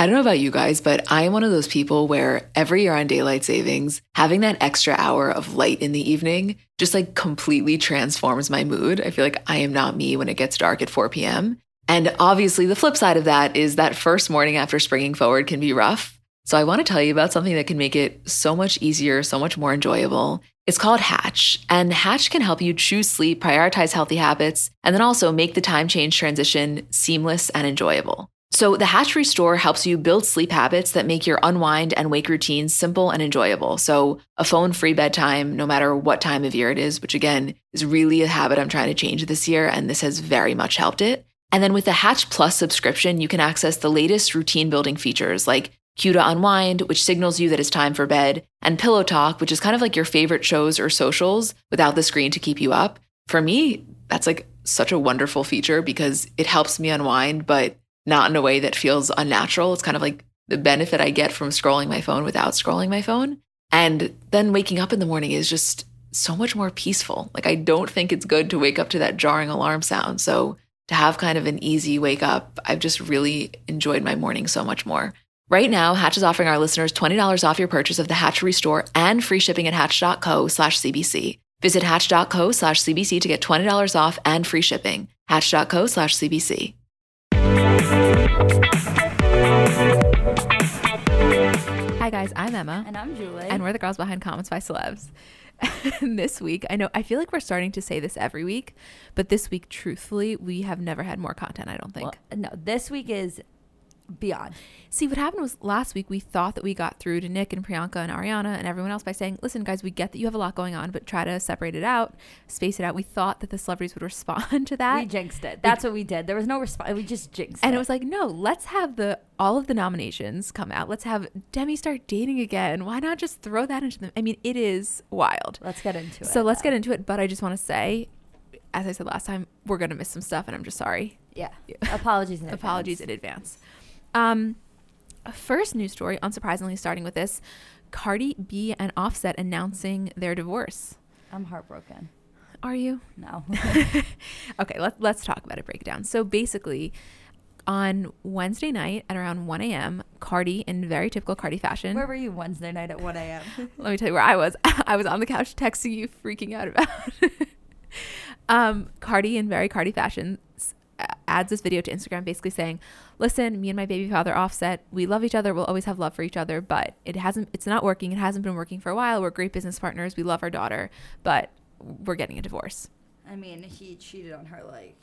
I don't know about you guys, but I am one of those people where every year on daylight savings, having that extra hour of light in the evening just like completely transforms my mood. I feel like I am not me when it gets dark at 4 p.m. And obviously, the flip side of that is that first morning after springing forward can be rough. So, I want to tell you about something that can make it so much easier, so much more enjoyable. It's called Hatch, and Hatch can help you choose sleep, prioritize healthy habits, and then also make the time change transition seamless and enjoyable. So, the Hatch Restore helps you build sleep habits that make your unwind and wake routines simple and enjoyable. So, a phone free bedtime, no matter what time of year it is, which again is really a habit I'm trying to change this year, and this has very much helped it. And then with the Hatch Plus subscription, you can access the latest routine building features like Cue to Unwind, which signals you that it's time for bed, and Pillow Talk, which is kind of like your favorite shows or socials without the screen to keep you up. For me, that's like such a wonderful feature because it helps me unwind, but not in a way that feels unnatural. It's kind of like the benefit I get from scrolling my phone without scrolling my phone. And then waking up in the morning is just so much more peaceful. Like, I don't think it's good to wake up to that jarring alarm sound. So, to have kind of an easy wake up, I've just really enjoyed my morning so much more. Right now, Hatch is offering our listeners $20 off your purchase of the Hatch Restore and free shipping at hatch.co slash CBC. Visit hatch.co slash CBC to get $20 off and free shipping. Hatch.co slash CBC. Hi guys, I'm Emma. And I'm Julie. And we're the girls behind Comments by Celebs. And this week, I know I feel like we're starting to say this every week, but this week, truthfully, we have never had more content, I don't think. Well, no, this week is beyond. See, what happened was last week we thought that we got through to Nick and Priyanka and Ariana and everyone else by saying, listen, guys, we get that you have a lot going on, but try to separate it out, space it out. We thought that the celebrities would respond to that. We jinxed it. That's what we did. There was no response. We just jinxed and it. it was like, no, let's have the all of the nominations come out. Let's have Demi start dating again. Why not just throw that into them? I mean, it is wild. let's get into it. So let's get into it. But I just want to say, as I said last time, we're gonna miss some stuff, and I'm just sorry. Yeah. Apologies in Apologies in advance. Um, first news story, unsurprisingly, starting with this: Cardi B and Offset announcing their divorce. I'm heartbroken. Are you? No. okay, let, let's talk about it, break it down. So basically, on Wednesday night at around 1 a.m., Cardi, in very typical Cardi fashion, Where were you Wednesday night at 1 a.m.? let me tell you where I was. I was on the couch texting you, freaking out about. um, Cardi, in very Cardi fashion, adds this video to Instagram, basically saying, "Listen, me and my baby father Offset, we love each other. We'll always have love for each other, but it hasn't. It's not working. It hasn't been working for a while. We're great business partners. We love our daughter, but we're getting a divorce." I mean, he cheated on her like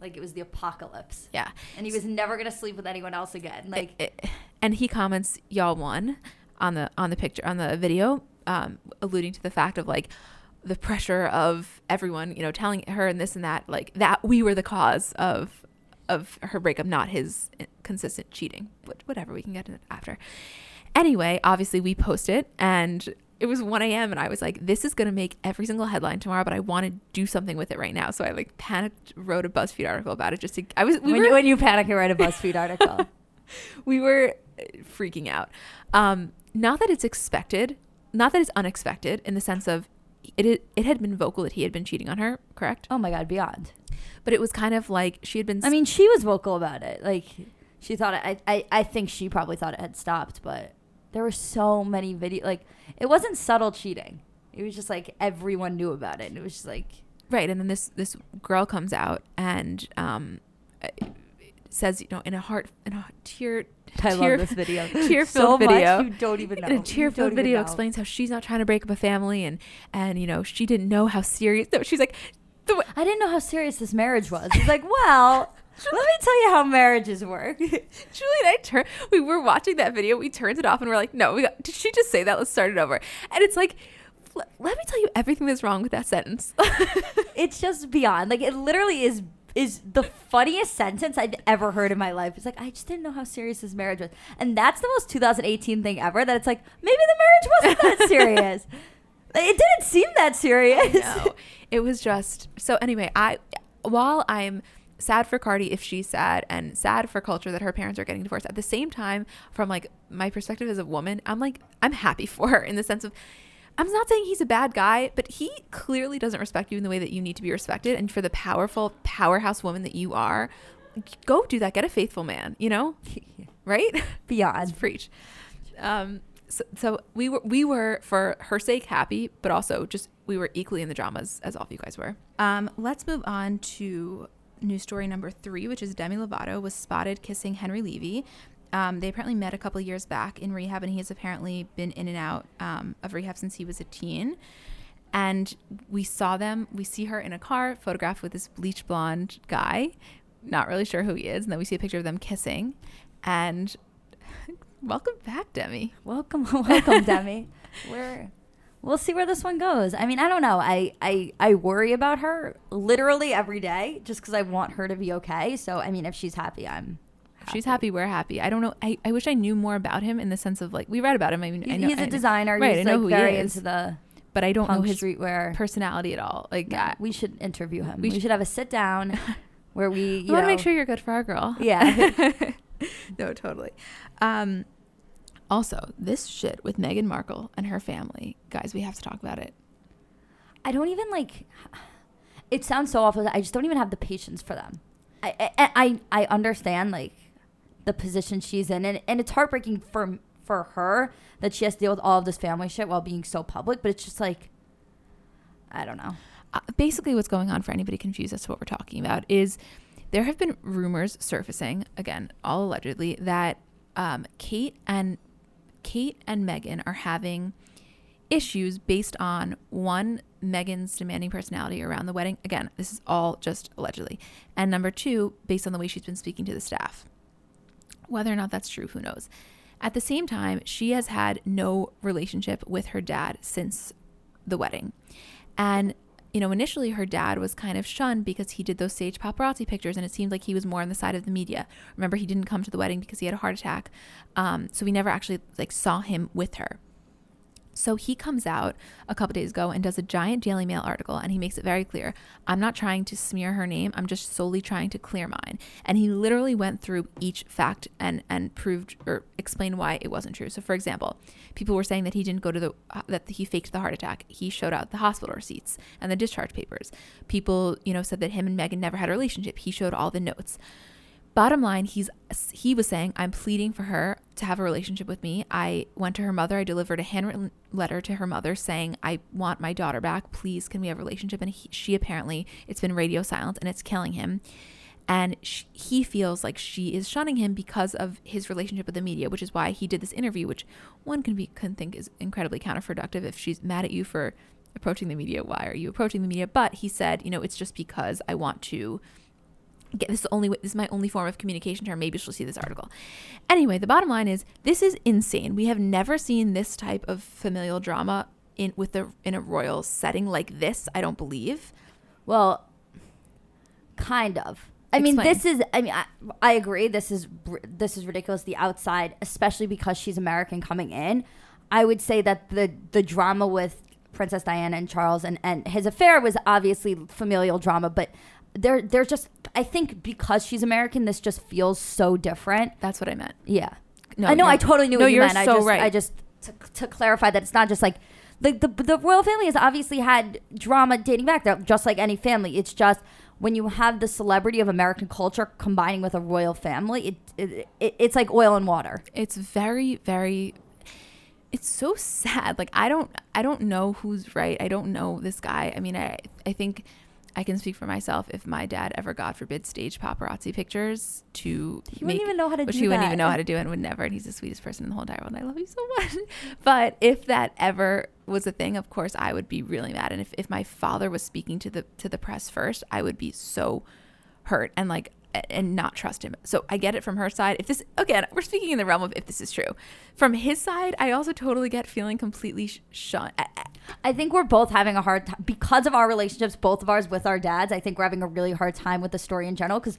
like it was the apocalypse. Yeah. And he was never going to sleep with anyone else again. Like it- and he comments y'all won on the on the picture on the video um alluding to the fact of like the pressure of everyone you know telling her and this and that like that we were the cause of of her breakup not his consistent cheating What- whatever we can get it after anyway obviously we posted and it was 1 a.m and i was like this is going to make every single headline tomorrow but i want to do something with it right now so i like panicked wrote a buzzfeed article about it just to i was we when, were you, when you panic and write a BuzzFeed article. we were uh, freaking out. Um, not that it's expected, not that it's unexpected in the sense of it, it, it had been vocal that he had been cheating on her, correct? oh my God, beyond. But it was kind of like she had been. I mean, she was vocal about it. Like she thought it, I, I I think she probably thought it had stopped, but there were so many video like it wasn't subtle cheating. It was just like everyone knew about it. And it was just like right, and then this this girl comes out and um, uh, says, you know, in a heart, in a tear, I tear, love this video. tear-filled so video. Much you don't even know. a tear-filled video explains how she's not trying to break up a family and and you know she didn't know how serious. No, she's like, I didn't know how serious this marriage was. It's like, well, let me tell you how marriages work. Julie and I turned. We were watching that video. We turned it off and we're like, "No, we got, did she just say that? Let's start it over." And it's like, "Let- let me tell you everything that's wrong with that sentence. it's just beyond. Like it literally is is the funniest sentence I've ever heard in my life. It's like I just didn't know how serious this marriage was, and that's the most 2018 thing ever. That it's like maybe the marriage wasn't that serious. It didn't seem that serious. no, it was just so. Anyway, I while I'm sad for Cardi if she's sad and sad for culture that her parents are getting divorced at the same time from like my perspective as a woman i'm like i'm happy for her in the sense of i'm not saying he's a bad guy but he clearly doesn't respect you in the way that you need to be respected and for the powerful powerhouse woman that you are go do that get a faithful man you know right? Beyond. preach. Um, so, so we were we were for her sake happy, but also just we were equally in the dramas as all of you guys were. Um, let's move on to news story number three, which is Demi Lovato was spotted kissing Henry Levy. Um, they apparently met a couple years back in rehab, and he has apparently been in and out um, of rehab since he was a teen. And we saw them. We see her in a car, photographed with this bleach blonde guy. Not really sure who he is. And then we see a picture of them kissing. And welcome back, Demi. Welcome, welcome, Demi. We're we'll see where this one goes. I mean, I don't know. I I I worry about her literally every day just because I want her to be okay. So I mean, if she's happy, I'm. If She's happy. We're happy. I don't know. I, I wish I knew more about him in the sense of like we read about him. I mean, I know, he's a designer. right? He's I know like who very he is, into the but I don't know his streetwear. personality at all. Like, I, we should interview him. we We, should- have a sit down where we. we You want to make sure you're good for our girl. Yeah. no, totally. Um, also, this shit with Meghan Markle and her family, guys, we have to talk about it. I don't even like. It sounds so awful. I just don't even have the patience for them. I I I, I understand like the position she's in, and, and it's heartbreaking for for her that she has to deal with all of this family shit while being so public. But it's just like, I don't know. uh, basically what's going on for anybody confused as to what we're talking about is there have been rumors surfacing again all allegedly that um, kate and kate and meghan are having issues based on one meghan's demanding personality around the wedding again this is all just allegedly and number two based on the way she's been speaking to the staff whether or not that's true who knows at the same time she has had no relationship with her dad since the wedding and, you know, initially her dad was kind of shunned because he did those stage paparazzi pictures and it seemed like he was more on the side of the media. Remember, he didn't come to the wedding because he had a heart attack. Um, so we never actually like saw him with her. So he comes out a couple days ago and does a giant Daily Mail article and he makes it very clear I'm not trying to smear her name, I'm just solely trying to clear mine. And he literally went through each fact and and proved or explained why it wasn't true. So for example, people were saying that he didn't go to the uh, that he faked the heart attack. He showed out the hospital receipts and the discharge papers. People, you know, said that him and Meghan never had a relationship. He showed all the notes bottom line he's he was saying i'm pleading for her to have a relationship with me. I went to her mother i delivered a handwritten letter to her mother saying i want my daughter back. Please can we have a relationship? And he, she apparently it's been radio silence and it's killing him. And sh he feels like she is shunning him because of his relationship with the media which is why he did this interview which one can be can think is incredibly counterproductive if she's mad at you for approaching the media. Why are you approaching the media? But he said you know it's just because i want to get this is the only way, this is my only form of communication to her. Maybe she'll see this article. Anyway, the bottom line is this is insane. We have never seen this type of familial drama in with the in a royal setting like this. I don't believe. Well, kind of. I mean, Explain. this is. I mean, I, I agree. This is this is ridiculous. The outside, especially because she's American coming in, I would say that the the drama with Princess Diana and Charles and and his affair was obviously familial drama, but there there's just I think because she's American, this just feels so different. That's what I meant. Yeah. No, I know. I totally knew no, what you you're meant. I so just, right. I just to, to clarify that it's not just like the, the the royal family has obviously had drama dating back there, just like any family. It's just when you have the celebrity of American culture combining with a royal family, it, it, it it's like oil and water. It's very very it's so sad. Like I don't I don't know who's right. I don't know this guy. I mean, I I think I can speak for myself. If my dad ever, God forbid, staged paparazzi pictures to He wouldn't even know how to which do he wouldn't that. even know how to do it and would never. And he's the sweetest person in the whole entire world. And I love you so much. But if that ever was a thing, of course, I would be really mad. And if, if my father was speaking to the to the press first, I would be so hurt and like and not trust him. So I get it from her side. If this again, we're speaking in the realm of if this is true. From his side, I also totally get feeling completely sh- shunned. Uh, I- uh, I- I think we're both having a hard time because of our relationships, both of ours with our dads. I think we're having a really hard time with the story in general because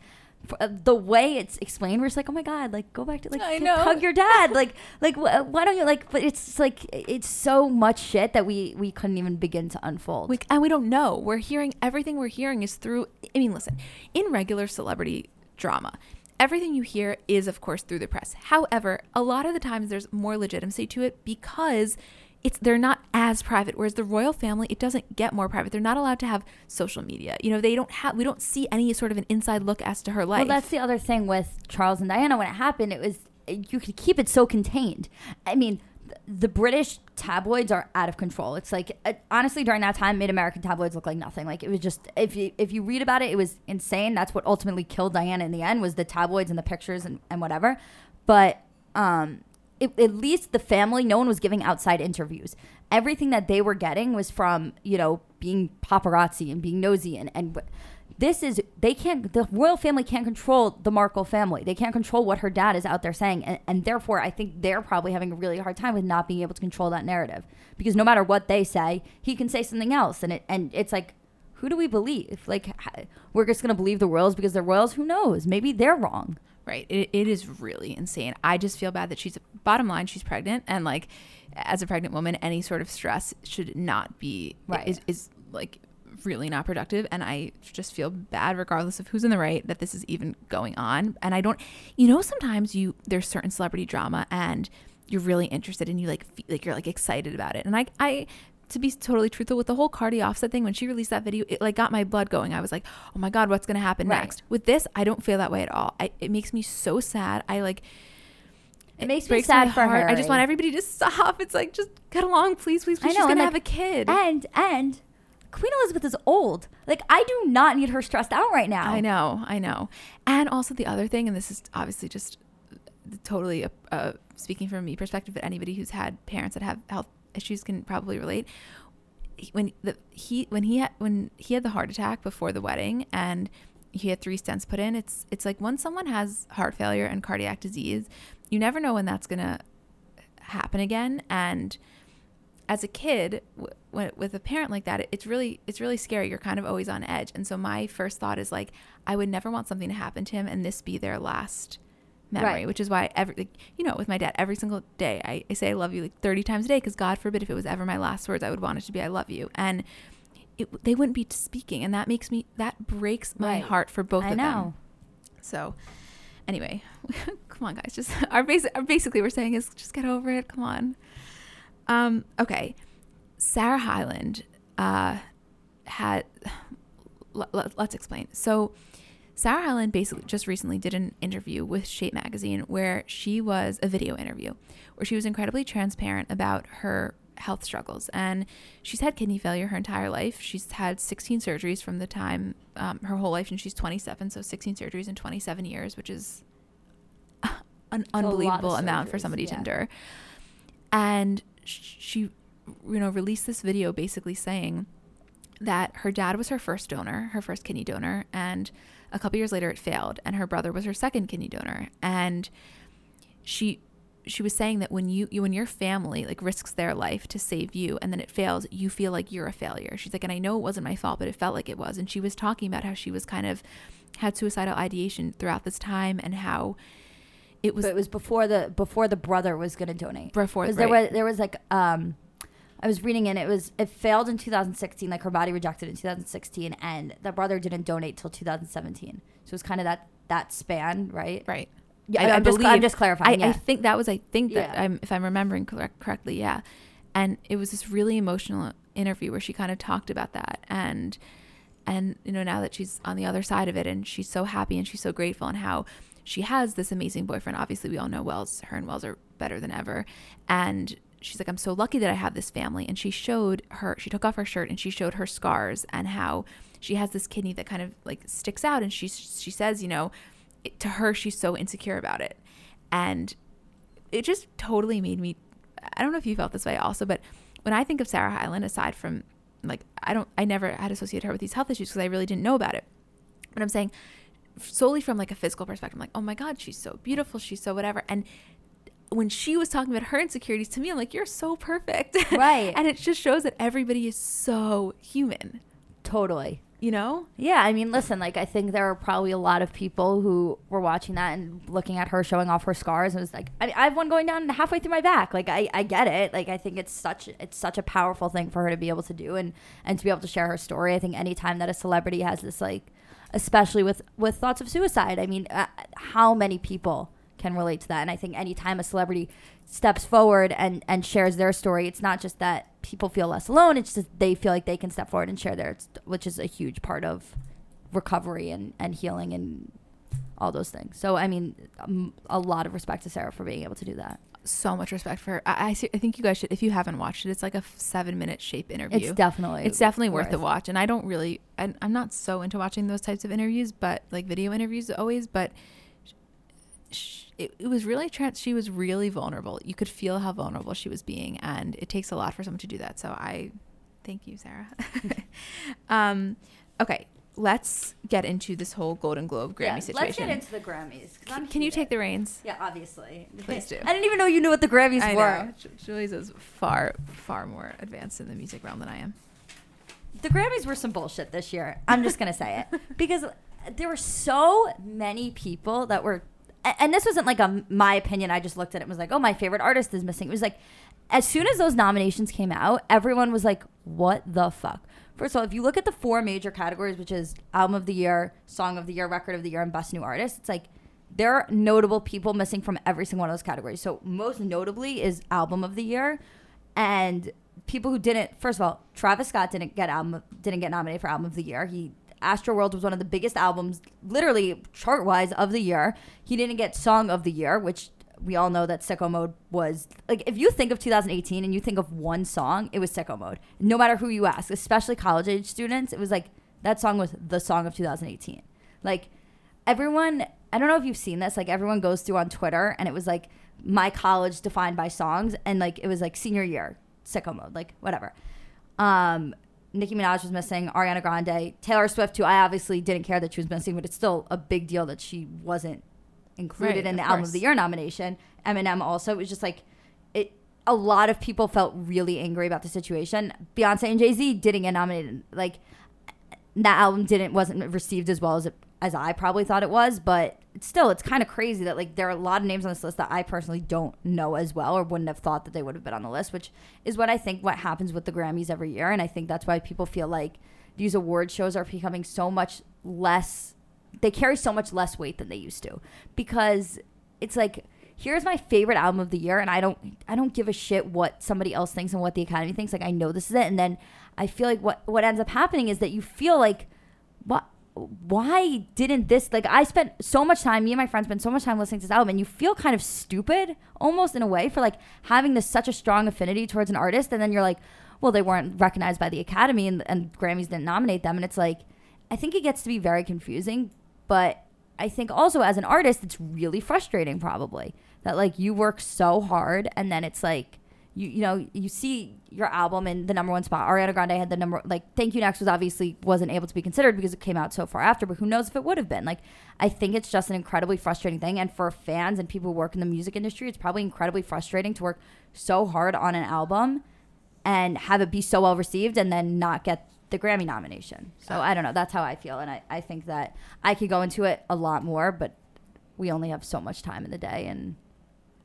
Uh, the way it's explained, we're just like, oh my god, like go back to like I know. hug your dad, like like wh- uh, why don't you like? But it's like it's so much shit that we we couldn't even begin to unfold. We, and we don't know. We're hearing everything we're hearing is through. I mean, listen, in regular celebrity drama, everything you hear is, of course, through the press. However, a lot of the times there's more legitimacy to it because it's they're not as private. Whereas the royal family, it doesn't get more private. They're not allowed to have social media. You know, they don't have. We don't see any sort of an inside look as to her life. Well, that's the other thing with Charles and Diana. When it happened, it was you could keep it so contained. I mean, the British tabloids are out of control. It's like uh, honestly, during that time, made American tabloids look like nothing. Like it was just if you if you read about it, it was insane. That's what ultimately killed Diana in the end was the tabloids and the pictures and, and whatever. But um, it, at least the family, no one was giving outside interviews. Everything that they were getting was from you know being paparazzi and being nosy and and. this is they can't the royal family can't control the markle family. They can't control what her dad is out there saying. And, and therefore i think they're probably having a really hard time with not being able to control that narrative. Because no matter what they say he can say something else. And it and it's like who do we believe? Like we're just going to believe the royals because they're royals? Who knows? Maybe they're wrong Right. It, it is really insane. I just feel bad that she's bottom line, she's pregnant and like as a pregnant woman, any sort of stress should not be Right. is, is like really not productive. And I just feel bad regardless of who's in the right that this is even going on. And I don't you know, sometimes you there's certain celebrity drama and you're really interested and you like fe- like you're like excited about it. And I I to be totally truthful with the whole Cardi offset thing when she released that video it like got my blood going i was like oh my god what's gonna happen Right. next with this i don't feel that way at all I, it makes me so sad i like It makes me sad for heart. I just want everybody to stop. It's like just get along, please, please, I please. know, She's gonna like, have a kid. and and queen elizabeth is old like i do not need her stressed out right now I know, I know. And also the other thing, and this is obviously just totally uh, speaking from me perspective, but anybody who's had parents that have health issues can probably relate. When the he when he had when he had the heart attack before the wedding and he had three stents put in, it's it's like once someone has heart failure and cardiac disease, you never know when that's gonna happen again and as a kid w- with a parent like that it's really it's really scary you're kind of always on edge and so my first thought is like i would never want something to happen to him and this be their last memory Right. which is why every like, you know with my dad every single day I, I say i love you like 30 times a day because god forbid if it was ever my last words i would want it to be i love you. And it, they wouldn't be speaking and that makes me that breaks my Right. heart for both i of know. Them so anyway come on guys just our basic our basically we're saying is just get over it come on. Um okay sarah hyland uh had let, let, let's explain. So sarah hyland basically just recently did an interview with shape magazine where she was a video interview where she was incredibly transparent about her health struggles. And she's had kidney failure her entire life. She's had 16 surgeries from the time um, her whole life and she's 27 so 16 surgeries in 27 years which is an unbelievable amount for somebody to endure. And she you know released this video basically saying that her dad was her first donor her first kidney donor and a couple years later it failed and her brother was her second kidney donor. And she she was saying that when you, you when your family like risks their life to save you and then it fails you feel like you're a failure. She's like and i know it wasn't my fault but it felt like it was. And she was talking about how she was kind of had suicidal ideation throughout this time and how it was but it was before the before the brother was going to donate. Before- 'Cause there was there was like um I was reading and it was it failed in 2016 like her body rejected in 2016 and the brother didn't donate till 2017 so it was kind of that that span right right yeah I- I I'm, just, I'm just clarifying I, yeah. I think that was I think that Yeah. I'm if I'm remembering correct, correctly, yeah. And it was this really emotional interview where she kind of talked about that and and you know now that she's on the other side of it and she's so happy and she's so grateful and how she has this amazing boyfriend. Obviously, we all know Wells, her and Wells are better than ever. And she's like, I'm so lucky that I have this family. And she showed her, she took off her shirt and she showed her scars and how she has this kidney that kind of like sticks out. And she, she says, you know, it, to her, she's so insecure about it. And it just totally made me, I don't know if you felt this way also, but when I think of Sarah Hyland, aside from like, I don't, I never had associated her with these health issues because I really didn't know about it. But I'm saying solely from like a physical perspective, I'm like, oh my God, she's so beautiful. She's so whatever. And when she was talking about her insecurities to me, I'm like, you're so perfect. Right. and it just shows that everybody is so human, totally you know? Yeah, I mean, listen, like I think there are probably a lot of people who were watching that and looking at her showing off her scars and was like, I, I have one going down halfway through my back. Like I, I get it. Like I think it's such it's such a powerful thing for her to be able to do and and to be able to share her story. I think anytime that a celebrity has this like, especially with with thoughts of suicide, I mean, uh, how many people can relate to that? And I think anytime a celebrity steps forward and and shares their story, it's not just that people feel less alone. It's just they feel like they can step forward and share theirs, which is a huge part of recovery and, and healing and all those things. So I mean, um, a lot of respect to Sarah for being able to do that. So much respect for her. I, I, see- I think you guys should, if you haven't watched it, it's like a seven minute shape interview. It's definitely it's definitely worth the watch. And I don't really, I, I'm not so into watching those types of interviews, but like video interviews always, but sh- it, it was really, trans- she was really vulnerable. You could feel how vulnerable she was being. And it takes a lot for someone to do that. So I thank you, Sarah. um, okay. Let's get into this whole Golden Globe Grammy situation. Let's get into the Grammys. can, can you take the reins? Yeah, obviously. Please do. I didn't even know you knew what the Grammys I were. know. Julie's is far, far more advanced in the music realm than I am. the Grammys were some bullshit this year. I'm just gonna say it because there were so many people that were, and this wasn't like a my opinion. I just looked at it and was like, oh, my favorite artist is missing. It was like, as soon as those nominations came out, everyone was like, what the fuck. First of all, if you look at the four major categories, which is album of the year, song of the year, record of the year, and best new artist, it's like there are notable people missing from every single one of those categories. So most notably is album of the year, and people who didn't. First of all, Travis Scott didn't get album didn't get nominated for album of the year. He Astroworld was one of the biggest albums, literally chart wise, of the year. He didn't get song of the year, which we all know that Sicko Mode was like. If you think of 2018 and you think of one song, it was Sicko Mode. No matter who you ask, especially college age students, it was like that song was the song of 2018. Like everyone i don't know if you've seen this like everyone goes through on twitter and it was like my college defined by songs and like it was like senior year sicko mode like whatever um nicki minaj was missing ariana grande taylor swift too i obviously didn't care that she was missing but it's still a big deal that she wasn't included Right, in the of album course. of the year nomination eminem also it was just like it a lot of people felt really angry about the situation beyonce and jay-z didn't get nominated like that album didn't wasn't received as well as it, as I probably thought it was, but still it's kind of crazy that like there are a lot of names on this list that I personally don't know as well or wouldn't have thought that they would have been on the list, which is what I think what happens with the Grammys every year, and I think that's why people feel like these award shows are becoming so much less. They carry so much less weight than they used to because it's like here's my favorite album of the year and I don't I don't give a shit what somebody else thinks and what the academy thinks like I know this is it and then I feel like what what ends up happening is that you feel like what why didn't this like I spent so much time me and my friends spent so much time listening to this album and you feel kind of stupid almost in a way for like having this such a strong affinity towards an artist and then you're like well they weren't recognized by the academy and, and Grammys didn't nominate them and it's like I think it gets to be very confusing but I think also as an artist, it's really frustrating probably that like you work so hard and then it's like you you know you see your album in the number one spot. Ariana Grande had the number like Thank You Next was obviously wasn't able to be considered because it came out so far after, but who knows if it would have been. Like I think it's just an incredibly frustrating thing and for fans and people who work in the music industry, it's probably incredibly frustrating to work so hard on an album and have it be so well received and then not get the Grammy nomination. So I don't know. That's how I feel. And I, I think that I could go into it a lot more, but we only have so much time in the day. And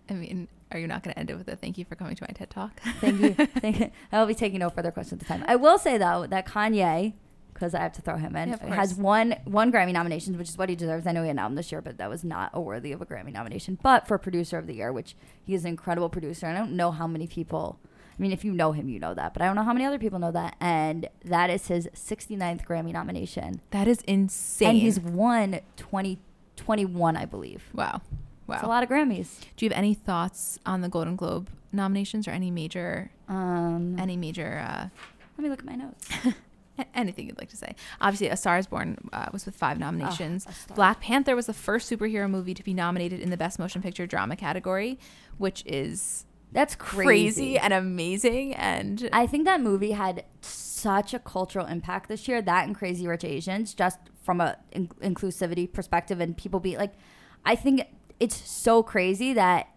I mean, are you not going to end it with a thank you for coming to my TED Talk? thank you. thank you. I'll be taking no further questions at the time. I will say, though, that Kanye, because I have to throw him in, Yeah, has one one Grammy nominations, which is what he deserves. I know he had an album this year, but that was not a worthy of a Grammy nomination. But for Producer of the Year, which he is an incredible producer. And I don't know how many people. I mean, if you know him, you know that. But I don't know how many other people know that. And that is his 69th Grammy nomination. that is insane. And he's won 2021, I believe. wow. It's a lot of Grammys. Do you have any thoughts on the Golden Globe nominations or any major, Um, any major, uh, let me look at my notes. anything you'd like to say? Obviously, A Star is Born uh, was with five nominations. Star. Black Panther was the first superhero movie to be nominated in the Best Motion Picture Drama category, which is That's crazy, crazy. and amazing. And I think that movie had such a cultural impact this year. That and Crazy Rich Asians, just from a in- inclusivity perspective, and people be like, I think it's so crazy that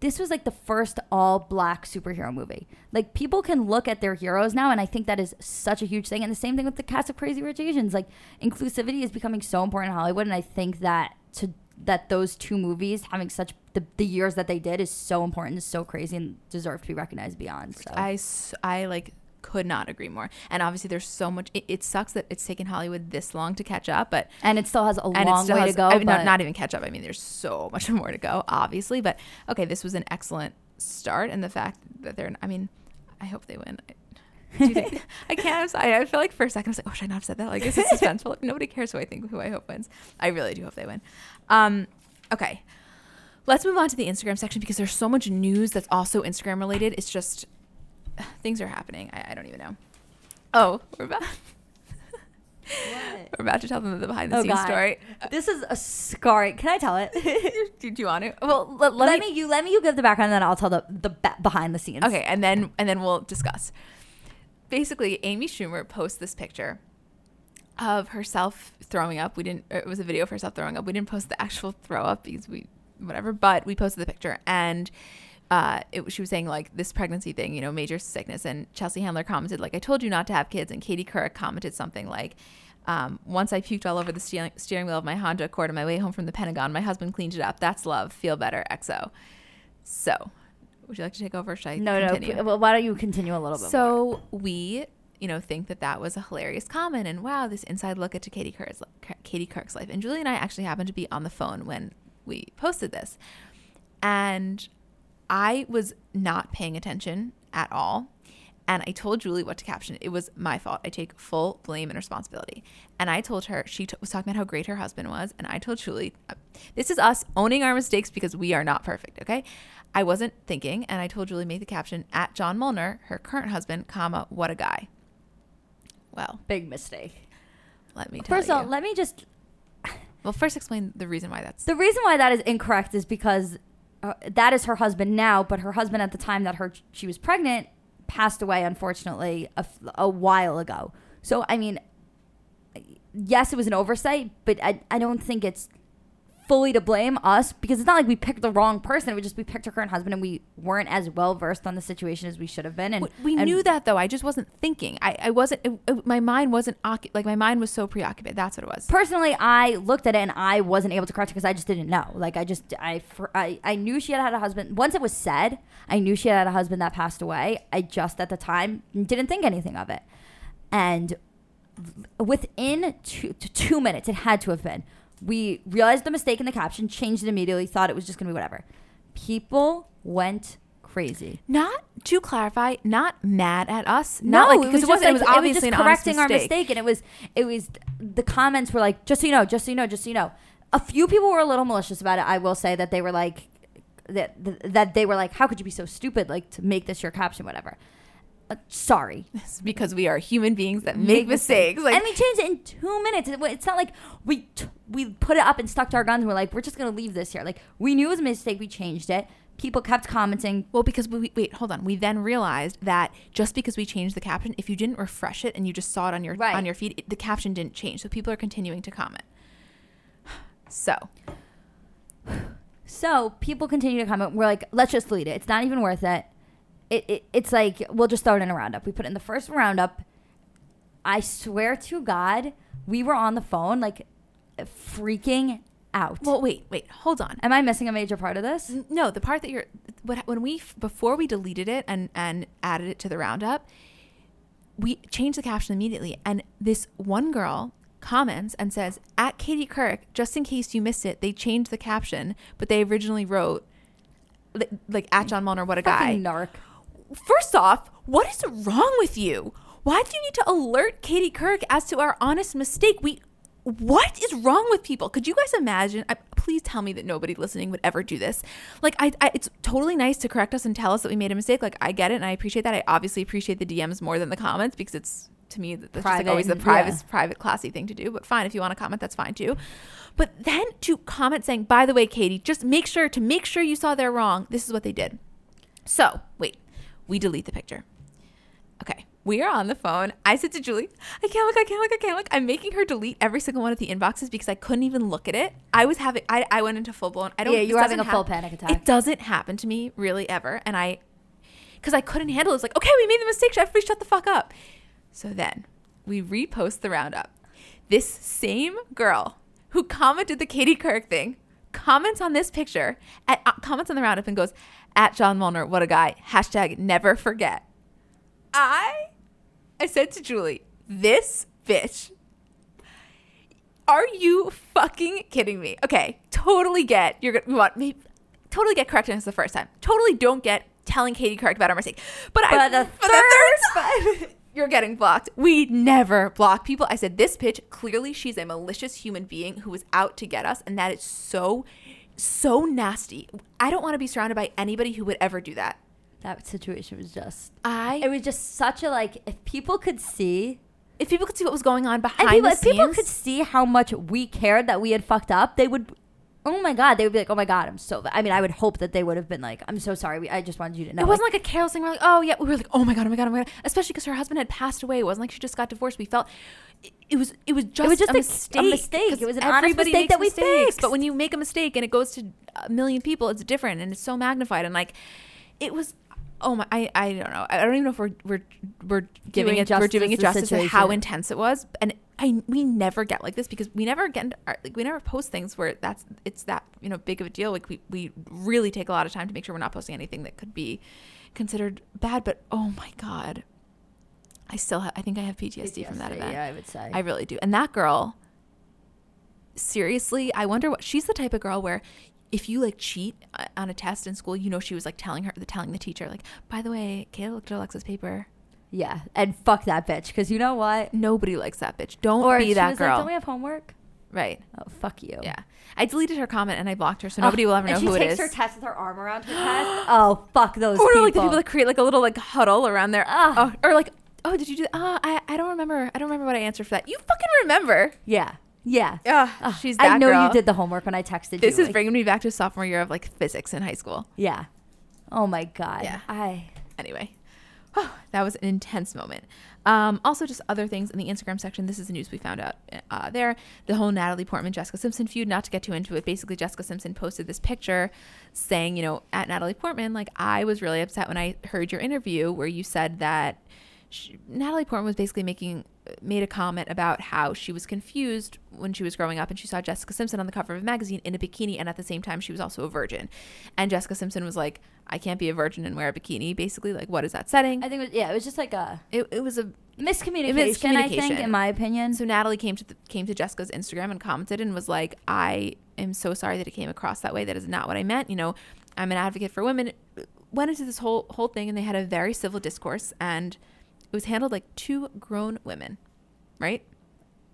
this was like the first all black superhero movie. Like people can look at their heroes now, and I think that is such a huge thing. And the same thing with the cast of Crazy Rich Asians. Like inclusivity is becoming so important in Hollywood, and I think that to that those two movies having such the, the years that they did is so important, is so crazy, and deserve to be recognized beyond. So I, I like could not agree more. And obviously, there's so much. It, it sucks that it's taken Hollywood this long to catch up, but and it still has a long way has, to go. I mean, not, not even catch up. I mean, there's so much more to go, obviously. But okay, this was an excellent start, and the fact that they're. I mean, I hope they win. Think, I can't. I'm sorry. I feel like for a second I was like, oh, should I not have said that? Like, is this suspenseful? Like, nobody cares who I think who I hope wins. I really do hope they win. Um, okay, let's move on to the Instagram section because there's so much news that's also Instagram related. It's just things are happening. I, I don't even know. Oh, we're about we're about to tell them the behind the Oh, scenes God. story. Uh, this is a scarring. Can I tell it? do, do you want to? Well, let, let let me me, you let me you give the background, and then I'll tell the the ba- behind the scenes. Okay, and then and then we'll discuss. Basically, Amy Schumer posts this picture of herself throwing up. We didn't. It was a video of herself throwing up. We didn't post the actual throw up because we whatever. But we posted the picture, and uh, it, she was saying like this pregnancy thing, you know, major sickness. And Chelsea Handler commented like, "I told you not to have kids." And Katie Couric commented something like. Um, once I puked all over the steering, steering wheel of my Honda Accord on my way home from the Pentagon. My husband cleaned it up. That's love. Feel better. XO. So, would you like to take over? Should I No, continue? no. Well, why don't you continue a little bit? more? So we, you know, think that that was a hilarious comment, and wow, this inside look into Katie Couric's Katie Couric's life. And Julie and I actually happened to be on the phone when we posted this, and I was not paying attention at all. And I told Julie what to caption. It was my fault. I take full blame and responsibility. And I told her, she t- was talking about how great her husband was. And I told Julie, uh, this is us owning our mistakes because we are not perfect, okay? I wasn't thinking. And I told Julie, make the caption at John Molner, her current husband, comma, what a guy. Well, big mistake. let me tell First of all, let me just. well, first explain the reason why that's. The reason why that is incorrect is because uh, that is her husband now, but her husband at the time that her she was pregnant passed away, unfortunately, a, a while ago. So I mean, yes, it was an oversight, but I I don't think it's fully to blame us because it's not like we picked the wrong person. It was just we picked her current husband and we weren't as well versed on the situation as we should have been. And We- we and knew that though. I just wasn't thinking. I, I wasn't. It, it- my mind wasn't occu- like my mind was so preoccupied. That's what it was. personally i looked at it and i wasn't able to correct it because i just didn't know like i just I, I i knew she had had a husband once it was said i knew she had had a husband that passed away i just at the time didn't think anything of it and within two, two minutes it had to have been we realized the mistake in the caption changed it immediately thought it was just gonna be whatever people went crazy Not to clarify, not mad at us. Not like because it, just wasn't. it was obviously an honest correcting our mistake. mistake, and it was it was the comments were like, just so you know, just so you know, just so you know. A few people were a little malicious about it. I will say that they were like that that they were like, how could you be so stupid, like to make this your caption, whatever. Uh, sorry, It's because we are human beings that make, mistakes. Like and we changed it in two minutes. It's not like we t- we put it up and stuck to our guns. and We're like, we're just gonna leave this here. Like we knew it was a mistake. We changed it. People kept commenting. Well, because we wait, hold on. We then realized that just because we changed the caption, if you didn't refresh it and you just saw it on your Right. on your feed, it, the caption didn't change. So people are continuing to comment. So So people continue to comment. We're like, let's just delete it. It's not even worth it. It, it. It's like we'll just throw it in a roundup. We put it in the first roundup. I swear to God, we were on the phone like freaking out. well, wait, wait, hold on. Am I missing a major part of this? No, the part that you're what when we before we deleted it and and added it to the roundup, we changed the caption immediately, and this one girl comments and says at Katie Couric, just in case you missed it, they changed the caption, but they originally wrote li- like at John Molner, what a guy. Fucking narc. First off, what is wrong with you? Why do you need to alert Katie Couric as to our honest mistake? We what is wrong with people? Could you guys imagine? I, please tell me that nobody listening would ever do this. Like, I, I, it's totally nice to correct us and tell us that we made a mistake. Like, I get it and I appreciate that. I obviously appreciate the DMs more than the comments because it's to me that's just like always the private, yeah. private, classy thing to do. But fine, if you want to comment, that's fine too. But then to comment saying, by the way, Katie, just make sure to make sure you saw they're wrong. This is what they did. So wait, we delete the picture. Okay, we are on the phone. I said to Julie, I can't look, I can't look, I can't look. I'm making her delete every single one of the inboxes because I couldn't even look at it. I was having, I, I went into full blown. I don't. Yeah, you were having a full hap- panic attack. It doesn't happen to me really ever, and I, because I couldn't handle it. It's like, okay, we made the mistake. Everybody, shut the fuck up. So then we repost the roundup. This same girl who commented the Katie Couric thing comments on this picture, at, uh, comments on the roundup, and goes, "At John Molner, what a guy." Hashtag never forget. I, I said to Julie, "This bitch." Are you fucking kidding me? Okay, totally get you're gonna what maybe totally get correcting us the first time. Totally don't get telling Katie Couric about our mistake. But, I the for the third time you're getting blocked. We never block people. I said, this bitch, clearly she's a malicious human being who is out to get us. And that is so, so nasty. I don't want to be surrounded by anybody who would ever do that. That situation was just. I, It was just such a like. If people could see, if people could see what was going on behind people, the if people could see how much we cared that we had fucked up, they would. Oh my god, they would be like, "Oh my god, I'm so." I mean, I would hope that they would have been like, "I'm so sorry. We, I just wanted you to know." it wasn't like a careless thing. We're like, oh yeah, we were like, oh my god, oh my god, oh my god. Especially because her husband had passed away. It wasn't like she just got divorced. We felt it, it was it was just, it was just a, a- a mistake. mistake. It was an honest mistake that we mistakes. fixed. But when you make a mistake and it goes to a million people, it's different and it's so magnified. And like, it was. Oh my! I, I don't know. I don't even know if we're we're we're giving Doing it we're justice doing it to justice to how intense it was. And I we never get like this because we never get our, like we never post things where that's it's that you know big of a deal. Like we we really take a lot of time to make sure we're not posting anything that could be considered bad. But oh my god, I still have I think I have PTSD, from that event. Yeah, I would say. I really do. And that girl, seriously, I wonder what she's the type of girl where if you like cheat uh, on a test in school, you know she was like telling her, telling the teacher, like, by the way, Kayla looked at Alexa's paper. yeah, and fuck that bitch, because you know what? Nobody likes that bitch. Don't Or be she that was like, girl. "Don't we have homework?" right. Oh, fuck you. Yeah. I deleted her comment and I blocked her, so nobody will ever know she who it takes her test with her arm around her chest. Oh, fuck those or people. like the people that create like a little like huddle around there. Oh, or like, oh, did you do that? Oh, I, I don't remember. I don't remember what I answered for that. You fucking remember. yeah, yeah. Yeah. Ugh, she's that I know girl. you did the homework when I texted you. This you. is like, bringing me back to sophomore year of like physics in high school. Yeah. Oh my god. Yeah. I. Anyway, that was an intense moment. Um, also, just other things in the Instagram section. This is the news we found out uh, there. The whole Natalie Portman Jessica Simpson feud. Not to get too into it. Basically, Jessica Simpson posted this picture saying, you know, at Natalie Portman, like I was really upset when I heard your interview where you said that she, Natalie Portman was basically making made a comment about how she was confused when she was growing up and she saw Jessica Simpson on the cover of a magazine in a bikini and at the same time she was also a virgin. And Jessica Simpson was like, I can't be a virgin and wear a bikini. Basically, like what is that setting? I think it was, yeah, it was just like a It, it was a miscommunication, I think, miscommunication. in my opinion. so Natalie came to the, came to Jessica's Instagram and commented and was like, "I am so sorry that it came across that way. That is not what I meant. You know, I'm an advocate for women." Went into this whole whole thing and they had a very civil discourse and it was handled like two grown women, right?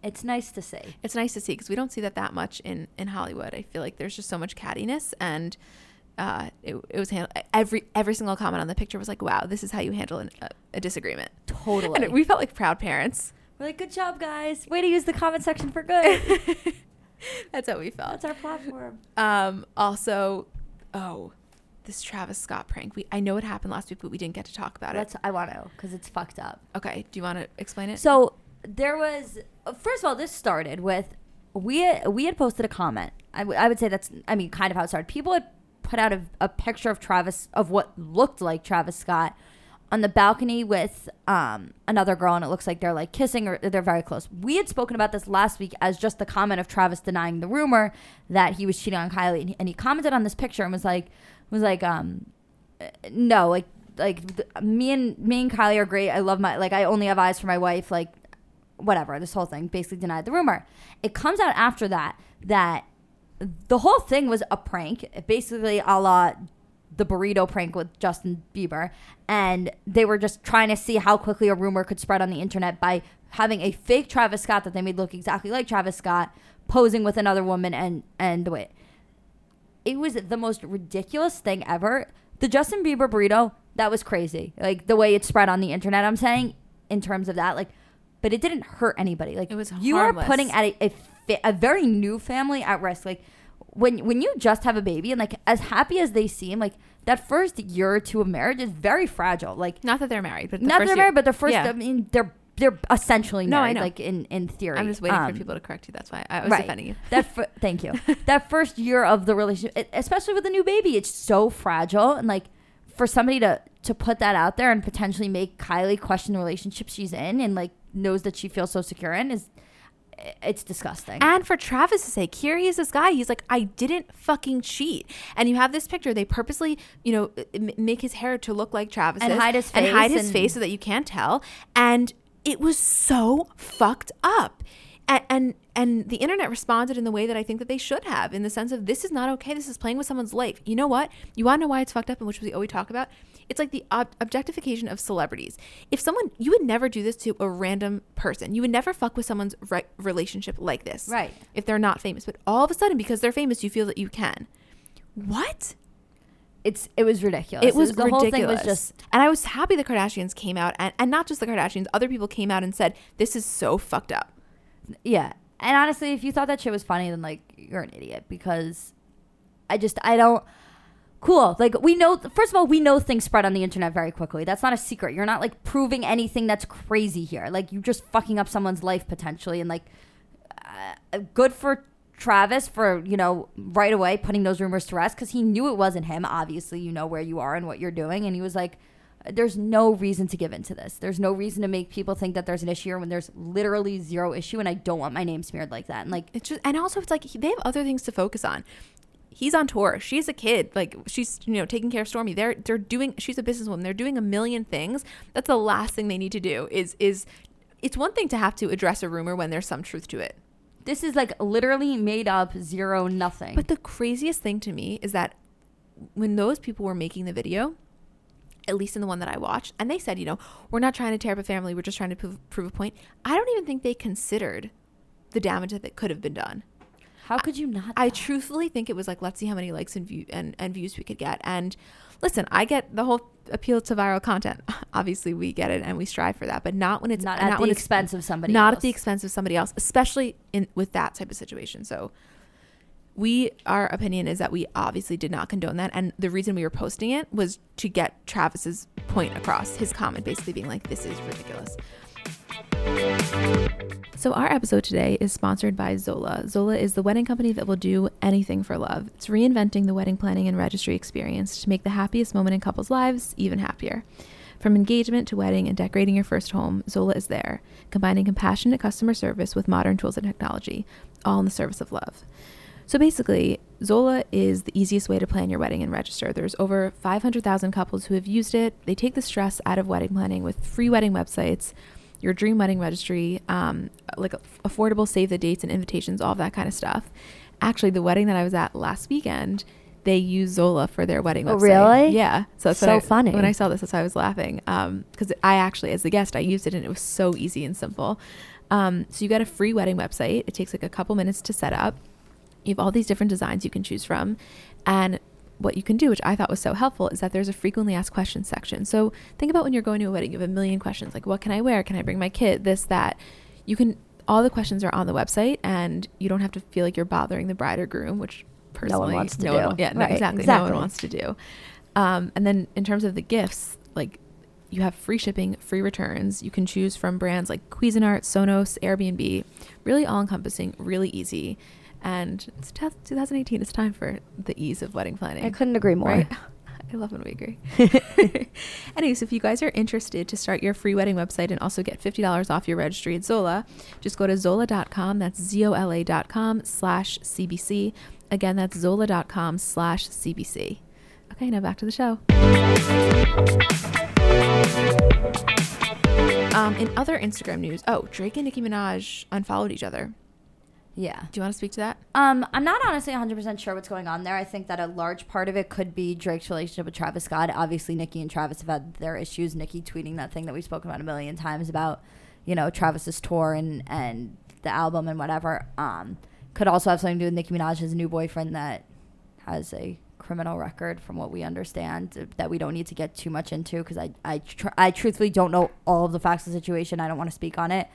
It's nice to see. It's nice to see because we don't see that that much in in Hollywood. I feel like there's just so much cattiness and. Uh, it, it was handled, every every single comment on the picture was like, "Wow, this is how you handle an, a, a disagreement." Totally. And we felt like proud parents. We're like, good job, guys. Way to use the comment section for good. That's how we felt. That's our platform. Um, also, oh, this Travis Scott prank. We I know it happened last week, but we didn't get to talk about it. I want to because it's fucked up. Okay, do you want to explain it? So there was first of all, this started with we had, we had posted a comment. I, w- I would say that's I mean kind of how it started. People had put out a, a picture of Travis of what looked like Travis Scott on the balcony with um, another girl, and it looks like they're like kissing or they're very close. We had spoken about this last week as just the comment of Travis denying the rumor that he was cheating on Kylie, and he commented on this picture and was like was like um no like like th- me and me and Kylie are great. I love my like I only have eyes for my wife. Like whatever. This whole thing basically denied the rumor. It comes out after that that the whole thing was a prank, basically a la the burrito prank with Justin Bieber, and they were just trying to see how quickly a rumor could spread on the internet by having a fake Travis Scott that they made look exactly like Travis Scott posing with another woman and and wait it was the most ridiculous thing ever. The Justin Bieber burrito, that was crazy. Like the way it spread on the internet, I'm saying, in terms of that, like, but it didn't hurt anybody. Like It was you harmless. are putting at a, a, fa- a very new family at risk. Like when when you just have a baby and like as happy as they seem, like that first year or two of marriage is very fragile. Like not that they're married, but the not that they're year- married, but the first. Yeah. I mean, they're they're essentially No, I know. Like in in theory. I'm just waiting Um, for people to correct you. That's why I was right. defending you. That thank you. that first year of the relationship, especially with a new baby, it's so fragile, and like for somebody to to put that out there and potentially make Kylie question the relationship she's in and like knows that she feels so secure in is it's disgusting. And for Travis to say, here he is, this guy. He's like, I didn't fucking cheat. And you have this picture. They purposely, you know, m- make his hair to look like Travis And hide his face and hide his and- face so that you can't tell. And it was so fucked up. and, and and the internet responded in the way that I think that they should have, in the sense of this is not okay. This is playing with someone's life. You know what? You want to know why it's fucked up, and which we always talk about. It's like the ob- objectification of celebrities. If someone, you would never do this to a random person. You would never fuck with someone's re- relationship like this, Right. If they're not famous, but all of a sudden, because they're famous, you feel that you can. What? It's it was ridiculous. It was the ridiculous. whole thing was just and I was happy the Kardashians came out, and, and not just the Kardashians, other people came out and said, This is so fucked up. yeah. And honestly, if you thought that shit was funny, then like you're an idiot because I just I don't. Cool. Like we know. First of all, we know things spread on the internet very quickly. That's not a secret. You're not like proving anything that's crazy here. Like you're just fucking up someone's life potentially, and like uh, good for Travis for you know right away putting those rumors to rest because he knew it wasn't him. Obviously, you know where you are and what you're doing, and he was like, "There's no reason to give into this. There's no reason to make people think that there's an issue when there's literally zero issue, and I don't want my name smeared like that." And like, It's just, and also it's like they have other things to focus on. He's on tour. She's a kid. Like she's, you know, taking care of Stormi. They're they're doing. She's a businesswoman. They're doing a million things. That's the last thing they need to do. Is is, it's one thing to have to address a rumor when there's some truth to it. This is like literally made up zero nothing. But the craziest thing to me is that when those people were making the video, at least in the one that I watched, and they said, you know, we're not trying to tear up a family, we're just trying to prove, prove a point. I don't even think they considered the damage that could have been done. How could you not? I truthfully think it was like, let's see how many likes and, view, and, and views we could get. And listen, I get the whole appeal to viral content. Obviously, we get it and we strive for that, but not when it's not at the expense of somebody. not else. at the expense of somebody else, especially in with that type of situation. So we our opinion is that we obviously did not condone that and the reason we were posting it was to get Travis's point across, his comment basically being like this is ridiculous. So our episode today is sponsored by Zola. Zola is the wedding company that will do anything for love. It's reinventing the wedding planning and registry experience to make the happiest moment in couples' lives even happier. From engagement to wedding and decorating your first home, Zola is there, combining compassionate customer service with modern tools and technology, all in the service of love. So basically, Zola is the easiest way to plan your wedding and register. There's over 500,000 couples who have used it. They take the stress out of wedding planning with free wedding websites, your dream wedding registry, um, like affordable save the dates and invitations, all of that kind of stuff. Actually, the wedding that I was at last weekend, they use Zola for their wedding Oh, website. really? Yeah. So that's So I- funny. When I saw this, that's why I was laughing. Because I actually, as the guest, I used it and it was so easy and simple. Um, so you got a free wedding website. It takes like a couple minutes to set up. You have all these different designs you can choose from. And what you can do, which I thought was so helpful, is that there's a frequently asked questions section. So think about when you're going to a wedding, you have a million questions like, what can I wear? Can I bring my kid? This, that. You can, all the questions are on the website and you don't have to feel like you're bothering the bride or groom, which personally no one wants to no do. One, yeah, no, Right, exactly, No one wants to do. Um, and then in terms of the gifts, like you have free shipping, free returns. You can choose from brands like Cuisinart, Sonos, Airbnb, really all encompassing, really easy. And it's 2018. It's time for the ease of wedding planning. I couldn't agree more. Right? I love when we agree. Anyways, if you guys are interested to start your free wedding website and also get $50 off your registry at Zola, just go to zola.com. That's Z-O-L-A.com slash CBC. Again, that's zola.com slash CBC. Okay, now back to the show. Um, in other Instagram news, oh, Drake and Nicki Minaj unfollowed each other. Yeah. Do you want to speak to that? Um, I'm not honestly 100% sure what's going on there. I think that a large part of it could be Drake's relationship with Travis Scott. Obviously, Nicki and Travis have had their issues. Nicki tweeting that thing that we've spoken about a million times about, you know, Travis's tour and, and the album and whatever. Um, could also have something to do with Nicki Minaj's new boyfriend that has a criminal record, from what we understand, that we don't need to get too much into because I, I, tr- I truthfully don't know all of the facts of the situation. I don't want to speak on it.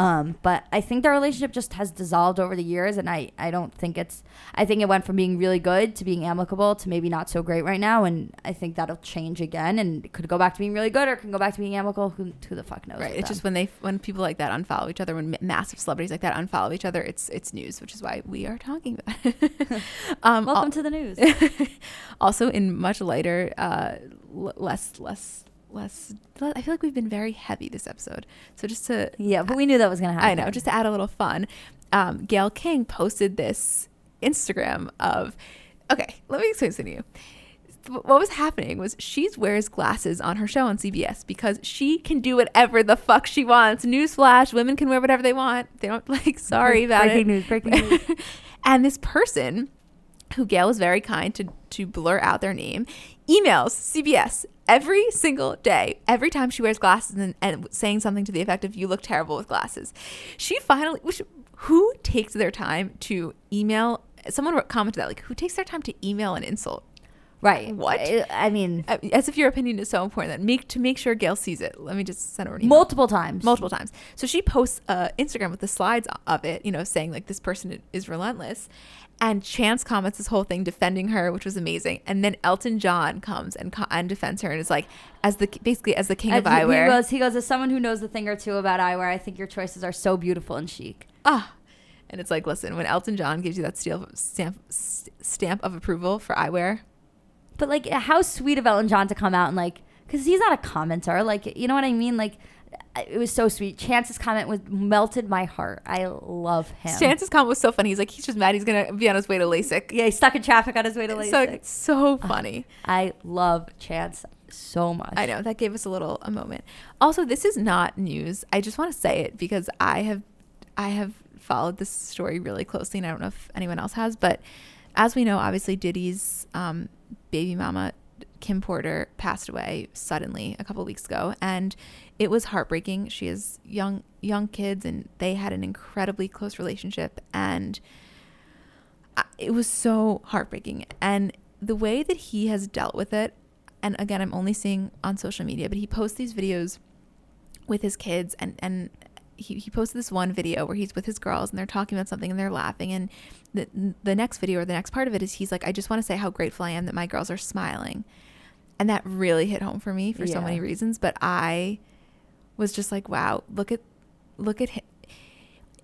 Um, but I think their relationship just has dissolved over the years, and I, I don't think it's. I think it went from being really good to being amicable to maybe not so great right now, and I think that'll change again, and it could go back to being really good or it can go back to being amicable. Who, who the fuck knows? Right. It's them. just when they when people like that unfollow each other, when massive celebrities like that unfollow each other, it's it's news, which is why we are talking about it. um, welcome al- to the news. also, in much lighter, uh, l- less less less. I feel like we've been very heavy this episode. So just to yeah, but we knew that was gonna happen. I know, just to add a little fun, um, Gayle King posted this Instagram of. Okay, let me explain this to you. what was happening was she wears glasses on her show on CBS because she can do whatever the fuck she wants. Newsflash: women can wear whatever they want. They don't like. Sorry about breaking it. news, breaking news. and this person, who Gail was very kind to to blur out their name, emails CBS every single day, every time she wears glasses and, and saying something to the effect of "You look terrible with glasses." She finally, which, who takes their time to email? Someone wrote- commented that like, who takes their time to email an insult? Right. What? I, I mean, Uh, As if your opinion is so important that make to make sure Gayle sees it. Let me just send her an email. multiple times. multiple times. So she posts uh, Instagram with the slides of it, you know, saying like this person is relentless. And Chance comments this whole thing defending her, which was amazing. And then Elton John comes and co- and defends her and is like, as the basically as the king of And he- eyewear. He goes, he goes, as someone who knows a thing or two about eyewear, I think your choices are so beautiful and chic. ah, and it's like, listen, when Elton John gives you that steel stamp stamp of approval for eyewear, But like, how sweet of Elton John to come out and like, because he's not a commenter. Like, you know what I mean? Like, it was so sweet. Chance's comment was melted my heart. I love him. Chance's comment was so funny. He's like, he's just mad. He's gonna be on his way to LASIK. yeah, he's stuck in traffic on his way to LASIK. so, so funny. I love Chance so much. I know that gave us a little a moment. Also, this is not news. I just want to say it because I have I have followed this story really closely, and I don't know if anyone else has. But as we know, obviously Diddy's um, baby mama Kim Porter passed away suddenly a couple weeks ago, and it was heartbreaking. She has young young kids, and they had an incredibly close relationship, and it was so heartbreaking. And the way that he has dealt with it, and again, I'm only seeing on social media, but he posts these videos with his kids and and he, he posted this one video where he's with his girls and they're talking about something and they're laughing and the the next video or the next part of it is he's like I just want to say how grateful I am that my girls are smiling and that really hit home for me for so many reasons but I was just like wow look at look at him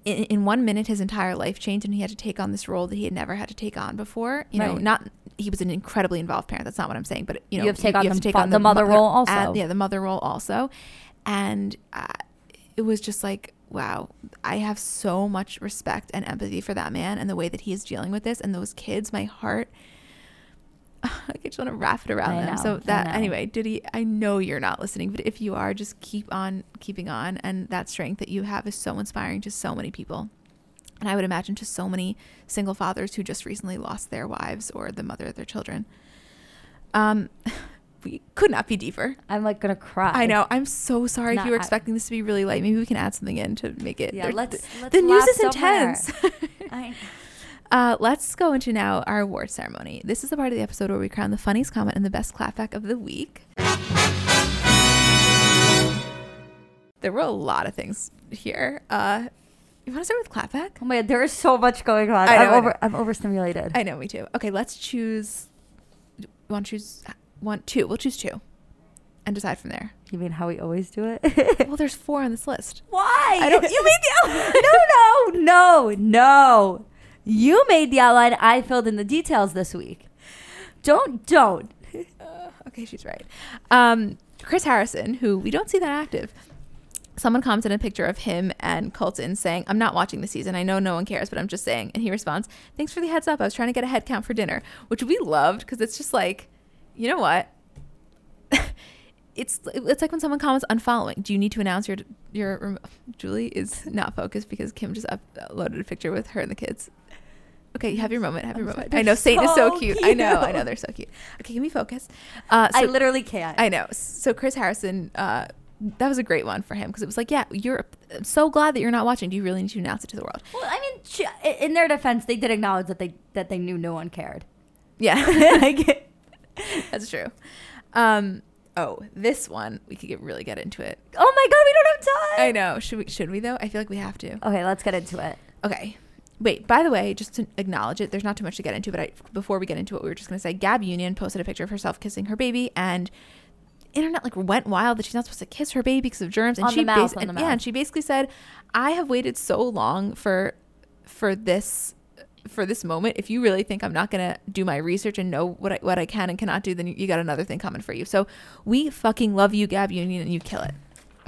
in, in one minute his entire life changed and he had to take on this role that he had never had to take on before. You know not he was an incredibly involved parent. That's not what i'm saying but you know You have to take on the fa- the mother role also. and- yeah the mother role also. And uh, it was just like wow i have so much respect and empathy for that man and the way that he is dealing with this and those kids my heart like I just want to wrap it around I them. know, So that anyway, Diddy, I know you're not listening, but if you are, just keep on keeping on. And that strength that you have is so inspiring to so many people. And I would imagine to so many single fathers who just recently lost their wives or the mother of their children. Um, we could not be deeper. I'm like gonna cry. I know. I'm so sorry if you were I- expecting this to be really light. Maybe we can add something in to make it. Yeah, let's- the, let's the news is somewhere. intense. I, Uh, let's go into now our award ceremony. This is the part of the episode where we crown the funniest comment and the best clapback of the week. There were a lot of things here. Uh, you want to start with clapback? oh my god, there is so much going on. I know, I'm I over. know. I'm overstimulated. I know, me too. Okay, let's choose. You want to choose one, two? We'll choose two, and decide from there. you mean how we always do it? Well, there's four on this list. Why? I don't- you mean the no, no, no, no. You made the outline. I filled in the details this week. Don't, don't. Uh, okay, she's right. Um, Chris Harrison, who we don't see that active. Someone commented a picture of him and Colton saying, I'm not watching the season. I know no one cares, but I'm just saying. And he responds, Thanks for the heads up. I was trying to get a head count for dinner, which we loved because it's just like, you know what? it's it's like when someone comments unfollowing. Do you need to announce your your Julie is not focused because Kim just uploaded a picture with her and the kids. Okay, have your moment. Have your I'm moment. sorry. I know Saint is so so cute. I know. I know they're so cute. Okay, can we focus? Uh, I literally can't. I know. So Chris Harrison, uh, that was a great one for him because it was like, yeah, you're I'm so glad that you're not watching. Do you really need to announce it to the world? well, I mean, in their defense, they did acknowledge that they that they knew no one cared. Yeah, that's true. Um, oh, this one we could get really get into it. oh my god, we don't have time. I know. Should we? Should we though? I feel like we have to. Okay, let's get into it. Okay. Wait, by the way, just to acknowledge it, there's not too much to get into, but I, before we get into it, we were just going to say Gab Union posted a picture of herself kissing her baby, and internet like went wild that she's not supposed to kiss her baby because of germs. And On she the mouth, bas- and, yeah, and she basically said, I have waited so long for for this for this moment. If you really think I'm not gonna do my research and know what I what I can and cannot do, then you, you got another thing coming for you. So we fucking love you, Gab Union, and you kill it.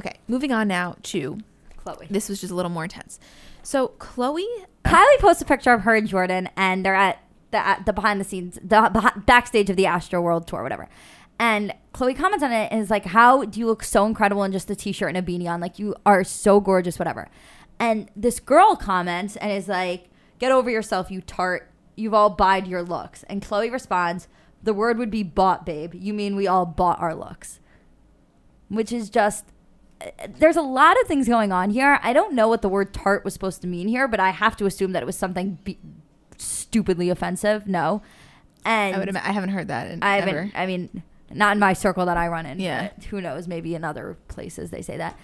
Okay, moving on now to Khloe. this was just a little more intense. So Khloe uh, Kylie posts a picture of her and Jordan, and they're at the the behind the scenes, the backstage of the Astroworld tour, whatever. And Khloe comments on it and is like, "How do you look so incredible in just a t-shirt and a beanie on? Like you are so gorgeous, whatever." And this girl comments and is like, "Get over yourself, you tart. You've all buyed your looks." And Khloe responds, "The word would be bought, babe. You mean we all bought our looks?" Which is just there's a lot of things going on here. I don't know what the word tart was supposed to mean here, but I have to assume that it was something be- stupidly offensive. No. And I would. I haven't heard that. In, I haven't. ever. I mean, not in my circle that I run in. Yeah. Who knows? Maybe in other places they say that.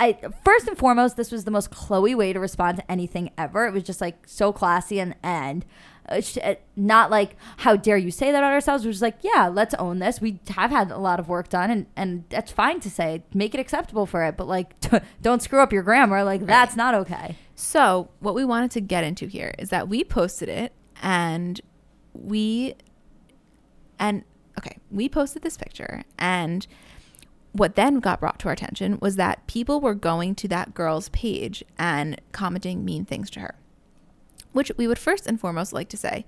I first and foremost, this was the most Khloe way to respond to anything ever. It was just like so classy and and uh, sh- uh, not like how dare you say that about ourselves. It was like yeah, let's own this. We have had a lot of work done, and and that's fine to say. Make it acceptable for it, but like don't screw up your grammar. Like that's not okay. So, what we wanted to get into here is that we posted it and we and okay, we posted this picture and what then got brought to our attention was that people were going to that girl's page and commenting mean things to her. Which we would first and foremost like to say,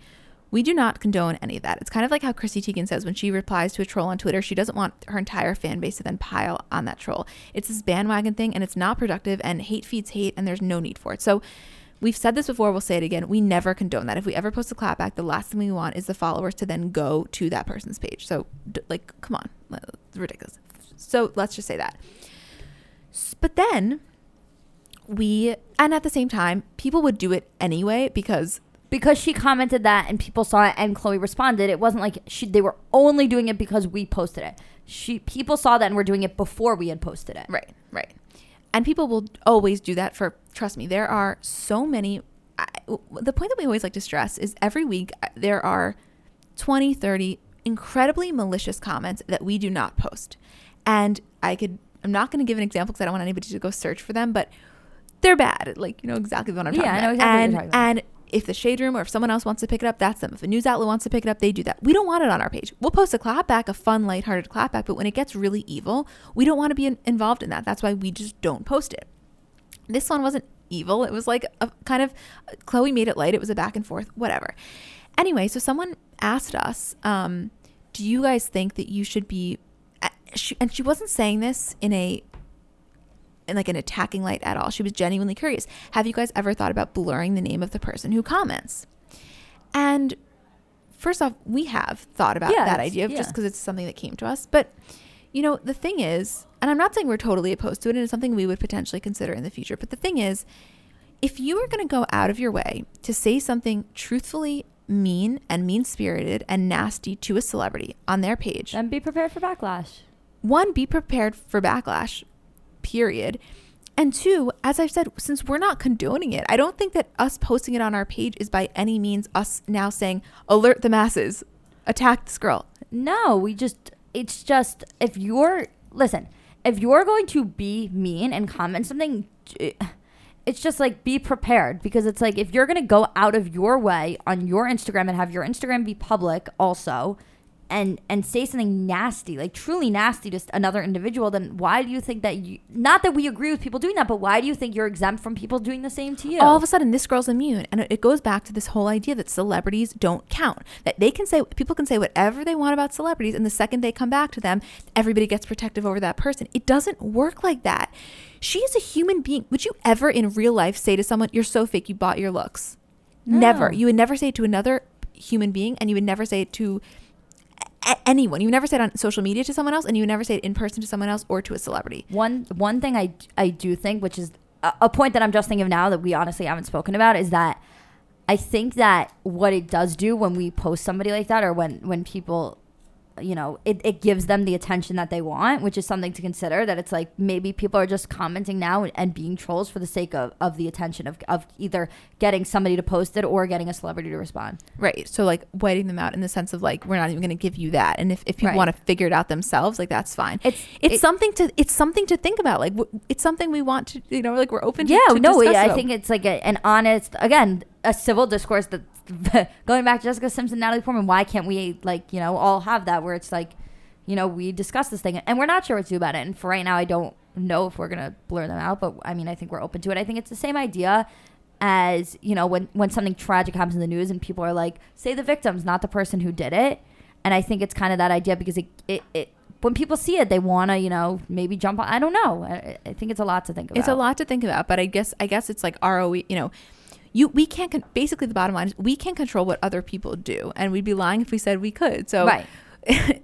we do not condone any of that. It's kind of like how Chrissy Teigen says when she replies to a troll on Twitter, she doesn't want her entire fan base to then pile on that troll. It's this bandwagon thing and it's not productive and hate feeds hate and there's no need for it. So we've said this before, we'll say it again. We never condone that. If we ever post a clapback, the last thing we want is the followers to then go to that person's page. So, like, come on, it's ridiculous. So let's just say that. But then we, and at the same time, people would do it anyway because because she commented that and people saw it and Khloe responded, it wasn't like she they were only doing it because we posted it. She people saw that and were doing it before we had posted it. Right, right. And people will always do that for, trust me, there are so many. I, the point that we always like to stress is every week uh, there are 20, 30 incredibly malicious comments that we do not post. And I could, I'm not going to give an example because I don't want anybody to go search for them, but they're bad. Like, you know exactly what I'm talking Yeah, I about. know exactly what and, you're talking about. and if the shade room or if someone else wants to pick it up, that's them. If a news outlet wants to pick it up, they do that. We don't want it on our page. We'll post a clapback, a fun, lighthearted clapback, but when it gets really evil, we don't want to be in- involved in that. That's why we just don't post it. This one wasn't evil. It was like a kind of Khloe made it light. It was a back and forth, whatever. Anyway, so someone asked us, um, "Do you guys think that you should be?" She, and she wasn't saying this in a in like an attacking light at all. She was genuinely curious. Have you guys ever thought about blurring the name of the person who comments? And first off, we have thought about Yeah, that idea yeah. just because it's something that came to us. But you know, the thing is, and I'm not saying we're totally opposed to it, and it's something we would potentially consider in the future. But the thing is, if you are going to go out of your way to say something truthfully mean and mean spirited and nasty to a celebrity on their page, Then be prepared for backlash. One, be prepared for backlash, period. And two, as I've said, since we're not condoning it, I don't think that us posting it on our page is by any means us now saying, alert the masses, attack this girl. No, we just it's just if you're listen, if you're going to be mean and comment something eh, it's just like be prepared because it's like if you're going to go out of your way on your Instagram and have your Instagram be public also and and say something nasty, like truly nasty to another individual, then why do you think that you not that we agree with people doing that, but why do you think you're exempt from people doing the same to you? All of a sudden, this girl's immune. And it- goes back to this whole idea that celebrities don't count. That they can say, people can say whatever they want about celebrities, and the second they come back to them, everybody gets protective over that person. It doesn't work like that. She is a human being. Would you ever in real life say to someone, You're so fake, you bought your looks? Never. You would never say it to another human being, and you would never say it to anyone. You never say it on social media to someone else, and you never say it in person to someone else or to a celebrity. One one thing I I do think, which is a, point that I'm just thinking of now that we honestly haven't spoken about, is that I think that what it does do when we post somebody like that, or when when people, you know, it, it gives them the attention that they want, which is something to consider. That it's like maybe people are just commenting now and, and being trolls for the sake of, of the attention of, of either getting somebody to post it or getting a celebrity to respond. Right. So like whiting them out in the sense of like we're not even going to give you that, and if, if people Right. want to figure it out themselves, like that's fine. It's- it's it- something to it's something to think about. Like w- it's something we want to you know like we're open. to Yeah, to no, discuss I think it's like a, an honest, again, a civil discourse that going back to Jessica Simpson, Natalie Portman. Why can't we like you know all have that where it's like, you know, we discuss this thing and we're not sure what to do about it. And for right now, I don't know if we're gonna blur them out, but I mean, I think we're open to it. I think it's the same idea as you know when when something tragic happens in the news and people are like say the victims not the person who did it and i think it's kind of that idea because it it, it when people see it they want to you know maybe jump on i don't know I, I think it's a lot to think about It's a lot to think about, but I guess I guess it's like ROE. You know, you we can't con- basically the bottom line is we can't control what other people do, and we'd be lying if we said we could. So Right.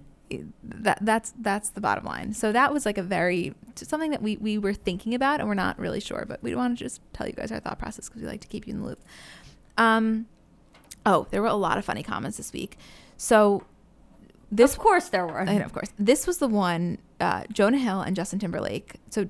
that that's that's the bottom line. So that was like a very something that we we were thinking about, and we're not really sure, but we want to just tell you guys our thought process because we like to keep you in the loop. Um, oh, there were a lot of funny comments this week. So this of course there were and of course, this was the one uh, Jonah Hill and Justin Timberlake. So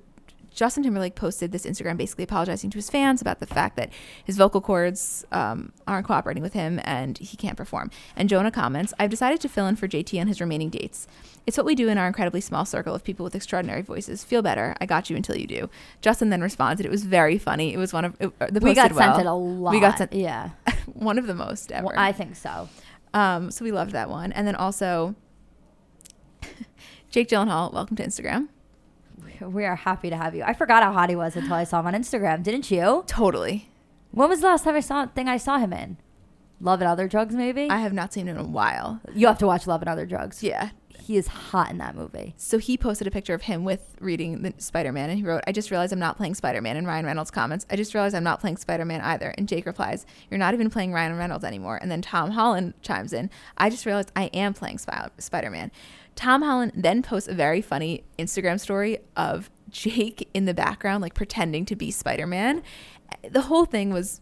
Justin Timberlake posted this Instagram basically apologizing to his fans about the fact that his vocal cords um, aren't cooperating with him and he can't perform. And Jonah comments, I've decided to fill in for JT on his remaining dates. It's what we do in our incredibly small circle of people with extraordinary voices. Feel better. I got you until you do. Justin then responded. It was very funny. It was one of it, the we got well. sent it a lot We got sent yeah one of the most ever. well, i think so Um, so we loved that one. And then also, Jake Gyllenhaal, welcome to Instagram. We are happy to have you i forgot how hot he was until i saw him on instagram didn't you Totally. when was the last time i saw thing i saw him in love and other drugs maybe I have not seen him in a while. you have to watch love and other drugs Yeah. he is hot in that movie So he posted a picture of him with reading the Spider Man, and he wrote, "I just realized I'm not playing Spider Man." And Ryan Reynolds comments, "I just realized I'm not playing Spider Man either." And Jake replies, "You're not even playing Ryan Reynolds anymore." And then Tom Holland chimes in, "I just realized I am playing Spider Man." Tom Holland then posts a very funny Instagram story of Jake in the background, like pretending to be Spider Man. The whole thing was.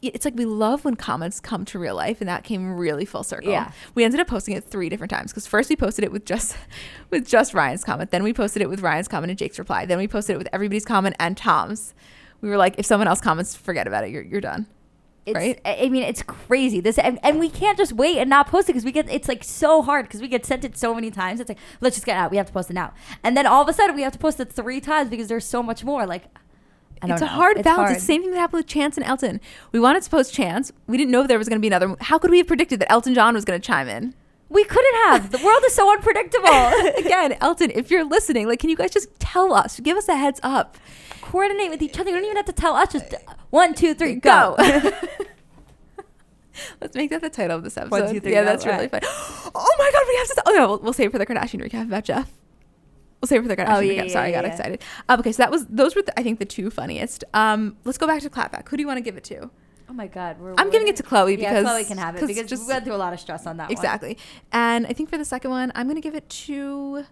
It's like we love when comments come to real life, and that came really full circle. Yeah. We ended up posting it three different times because first we posted it with just with just Ryan's comment, then we posted it with Ryan's comment and Jake's reply, then we posted it with everybody's comment and Tom's. We were like, if someone else comments, forget about it. You're you're done. It's, Right? I mean, it's crazy. This and, and we can't just wait and not post it because we get it's like so hard because we get sent it so many times. It's like let's just get out. We have to post it now, and then all of a sudden we have to post it three times because there's so much more. Like, It's a know. hard balance. hard. It's the same thing that happened with Chance and Elton. We wanted to post Chance. We didn't know there was going to be another. How could we have predicted that Elton John was going to chime in? We couldn't have. The world is so unpredictable. Again, Elton, if you're listening, like, can you guys just tell us? Give us a heads up. Coordinate with each other. You don't even have to tell us. Just one, two, three, go. Go. Let's make that the title of this episode. One, two, three, yeah, go. that's really fun. Oh my god, we have to. Oh no, we'll, we'll save it for the Kardashian recap about Jeff. We'll save it for the Kardashian Oh, yeah, recap. yeah, Sorry, yeah, I got excited. Um, okay, so that was those were the, I think the two funniest. Um, let's go back to clapback. Who do you want to give it to? Oh my God. We're, I'm giving it to Khloe yeah, because Khloe can have it because just- we went through a lot of stress on that one. exactly. And I think for the second one, I'm gonna give it to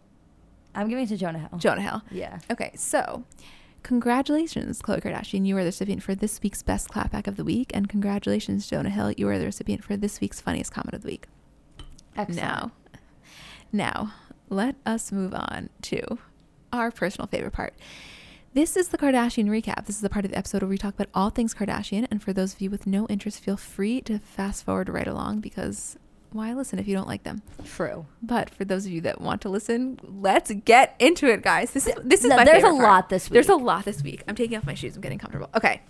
I'm giving it to Jonah Hill. Jonah Hill. Yeah. Okay, so congratulations, Khloe Kardashian. You are the recipient for this week's best clapback of the week, and congratulations, Jonah Hill. You are the recipient for this week's funniest comment of the week. Excellent. Now, now let us move on to our personal favorite part. This is the Kardashian recap. This is the part of the episode where we talk about all things Kardashian. And for those of you with no interest, feel free to fast forward right along because why listen if you don't like them? True. But for those of you that want to listen, let's get into it, guys. This is this is No, my there's a part. lot this week. There's a lot this week. I'm taking off my shoes. I'm getting comfortable. Okay.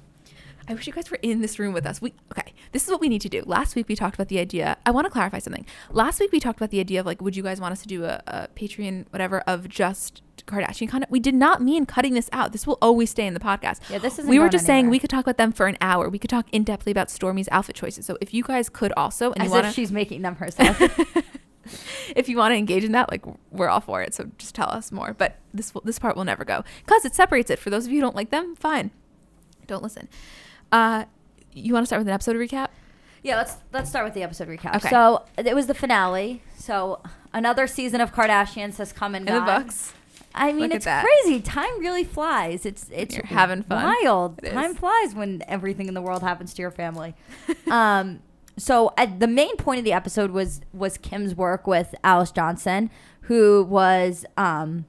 I wish you guys were in this room with us. We okay. This is what we need to do. Last week we talked about the idea. I want to clarify something. Last week we talked about the idea of like, would you guys want us to do a, a Patreon whatever of just Kardashian content? We did not mean cutting this out. This will always stay in the podcast. Yeah, this isn't We were just saying we could talk about them for an hour. We could talk in depthly about Stormi's outfit choices. So if you guys could also, and you As want if she's making them herself. if you want to engage in that, like we're all for it. So just tell us more. But this will, this part will never go because it separates it. For those of you who don't like them, fine, don't listen. Uh, you want to start with an episode recap? Yeah, let's let's start with the episode recap. Okay. So it was the finale. So another season of Kardashians has come and In the gone. books. I mean, Look it's crazy. Time really flies. It's it's You're having fun. Wild. Time flies when everything in the world happens to your family. um, so uh, the main point of the episode was was Kim's work with Alice Johnson, who was um,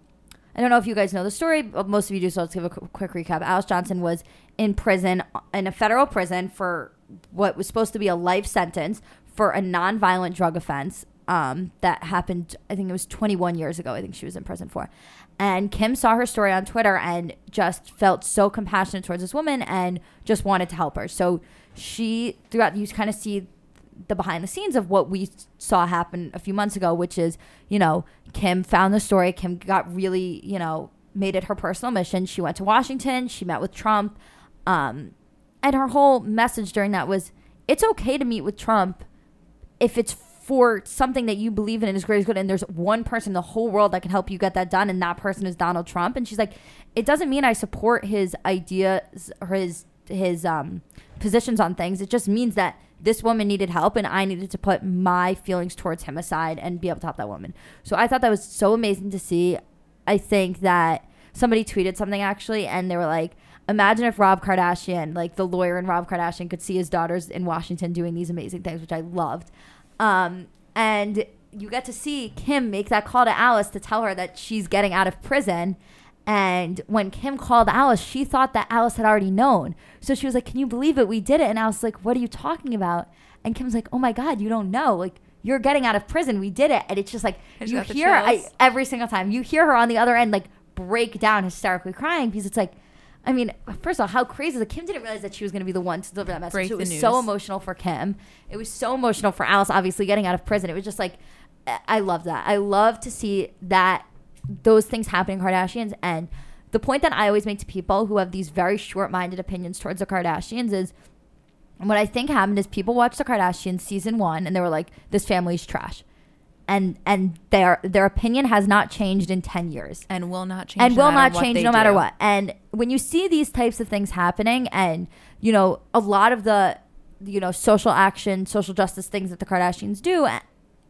I don't know if you guys know the story. But most of you do, so let's give a qu- quick recap. Alice Johnson was in prison, in a federal prison, for what was supposed to be a life sentence for a nonviolent drug offense um, that happened, I think it was 21 years ago, I think she was in prison for. And Kim saw her story on Twitter and just felt so compassionate towards this woman and just wanted to help her. So she, throughout, you kind of see the behind the scenes of what we saw happen a few months ago, which is, you know, Kim found the story. Kim got really, you know, made it her personal mission. She went to Washington. She met with Trump. Um, and her whole message during that was it's okay to meet with Trump if it's for something that you believe in and is great as good and there's one person in the whole world that can help you get that done and that person is Donald Trump and she's like it doesn't mean I support his ideas or his his um positions on things it just means that this woman needed help and I needed to put my feelings towards him aside and be able to help that woman. So I thought that was so amazing to see. I think that somebody tweeted something actually and they were like imagine if Rob Kardashian, like the lawyer in Rob Kardashian, could see his daughters in Washington doing these amazing things, which I loved. Um, and you get to see Kim make that call to Alice to tell her that she's getting out of prison. And when Kim called Alice, she thought that Alice had already known. So she was like, Can you believe it? We did it. And Alice was like, What are you talking about? And Kim's like, Oh my God, you don't know. Like, you're getting out of prison. We did it. And it's just like, I you hear I, every single time, you hear her on the other end, like, break down hysterically crying because it's like, I mean, first of all, how crazy is it? Kim didn't realize that she was going to be the one to deliver that message. Break so it was news. so emotional for Kim. It was so emotional for Alice, obviously, getting out of prison. It was just like, I- love that. I love to see that those things happening in Kardashians. And the point that I always make to people who have these very short minded opinions towards the Kardashians is what I think happened is people watched the Kardashians season one and they were like, this family's trash. And and their their opinion has not changed in ten years and will not change. and no will not change no matter do. what. And when you see these types of things happening, and you know a lot of the you know social action, social justice things that the Kardashians do, eh,